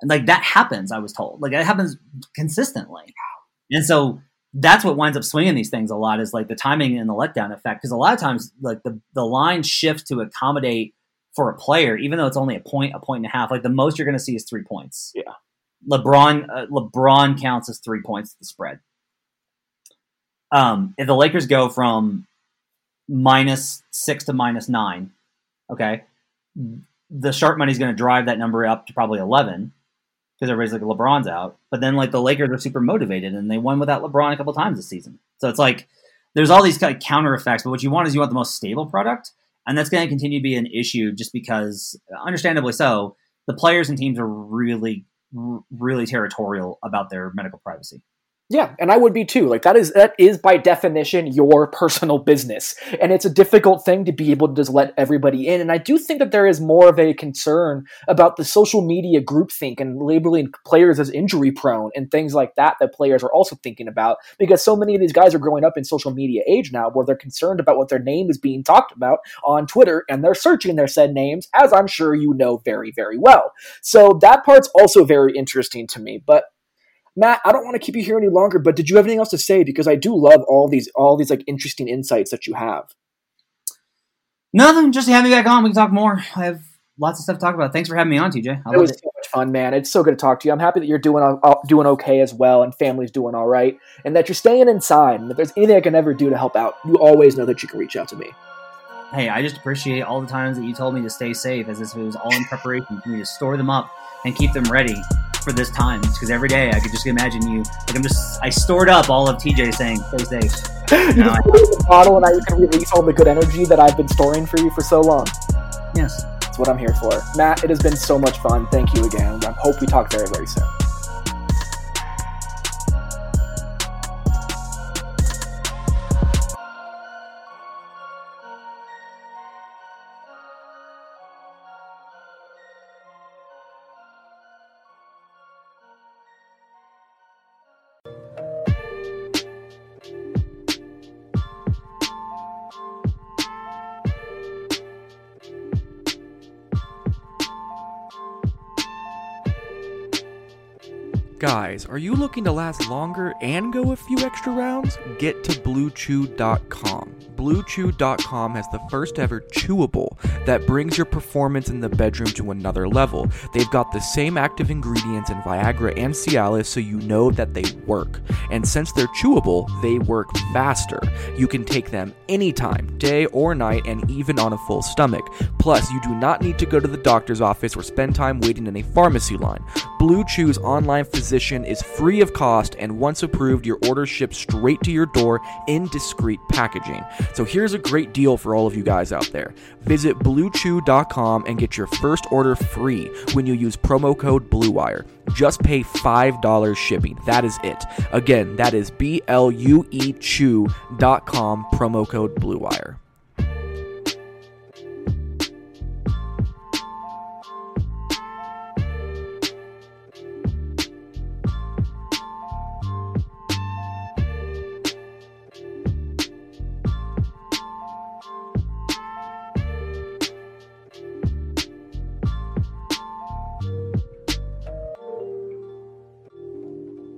And like that happens, I was told. Like, it happens consistently. And so that's what winds up swinging these things a lot is like the timing and the letdown effect. Because a lot of times, like the the line shifts to accommodate for a player, even though it's only a point, a point and a half. Like the most you're going to see is three points. Yeah, LeBron uh, LeBron counts as three points the spread. Um, if the Lakers go from minus six to minus nine, okay, the sharp money is going to drive that number up to probably eleven because everybody's like LeBron's out. But then like the Lakers are super motivated and they won without LeBron a couple times this season. So it's like there's all these kind of counter effects. But what you want is you want the most stable product, and that's going to continue to be an issue just because, understandably so, the players and teams are really, really territorial about their medical privacy. Yeah, and I would be too. Like that is that is by definition your personal business. And it's a difficult thing to be able to just let everybody in. And I do think that there is more of a concern about the social media groupthink and labeling players as injury prone and things like that that players are also thinking about because so many of these guys are growing up in social media age now where they're concerned about what their name is being talked about on Twitter and they're searching their said names, as I'm sure you know very, very well. So that part's also very interesting to me. But Matt, I don't want to keep you here any longer, but did you have anything else to say? Because I do love all these all these like interesting insights that you have. Nothing. Just have me back on. We can talk more. I have lots of stuff to talk about. Thanks for having me on, TJ. I it was it. so much fun, man. It's so good to talk to you. I'm happy that you're doing uh, doing okay as well, and family's doing all right, and that you're staying inside. And if there's anything I can ever do to help out, you always know that you can reach out to me. Hey, I just appreciate all the times that you told me to stay safe, as if it was all in preparation for me to store them up and keep them ready for this time because every day I could just imagine you like I'm just I stored up all of TJ saying stay safe. you just the bottle and I can release all the good energy that I've been storing for you for so long. Yes, that's what I'm here for. Matt, it has been so much fun. Thank you again. I hope we talk very very soon. Guys, are you looking to last longer and go a few extra rounds? Get to BlueChew.com. BlueChew.com has the first ever chewable that brings your performance in the bedroom to another level. They've got the same active ingredients in Viagra and Cialis, so you know that they work. And since they're chewable, they work faster. You can take them anytime, day or night, and even on a full stomach. Plus, you do not need to go to the doctor's office or spend time waiting in a pharmacy line. Blue Chew's online physician is free of cost, and once approved, your order ships straight to your door in discreet packaging. So here's a great deal for all of you guys out there. Visit BlueChew.com and get your first order free when you use promo code BLUEWIRE. Just pay $5 shipping. That is it. Again, that is B L U E Chew.com, promo code BLUEWIRE.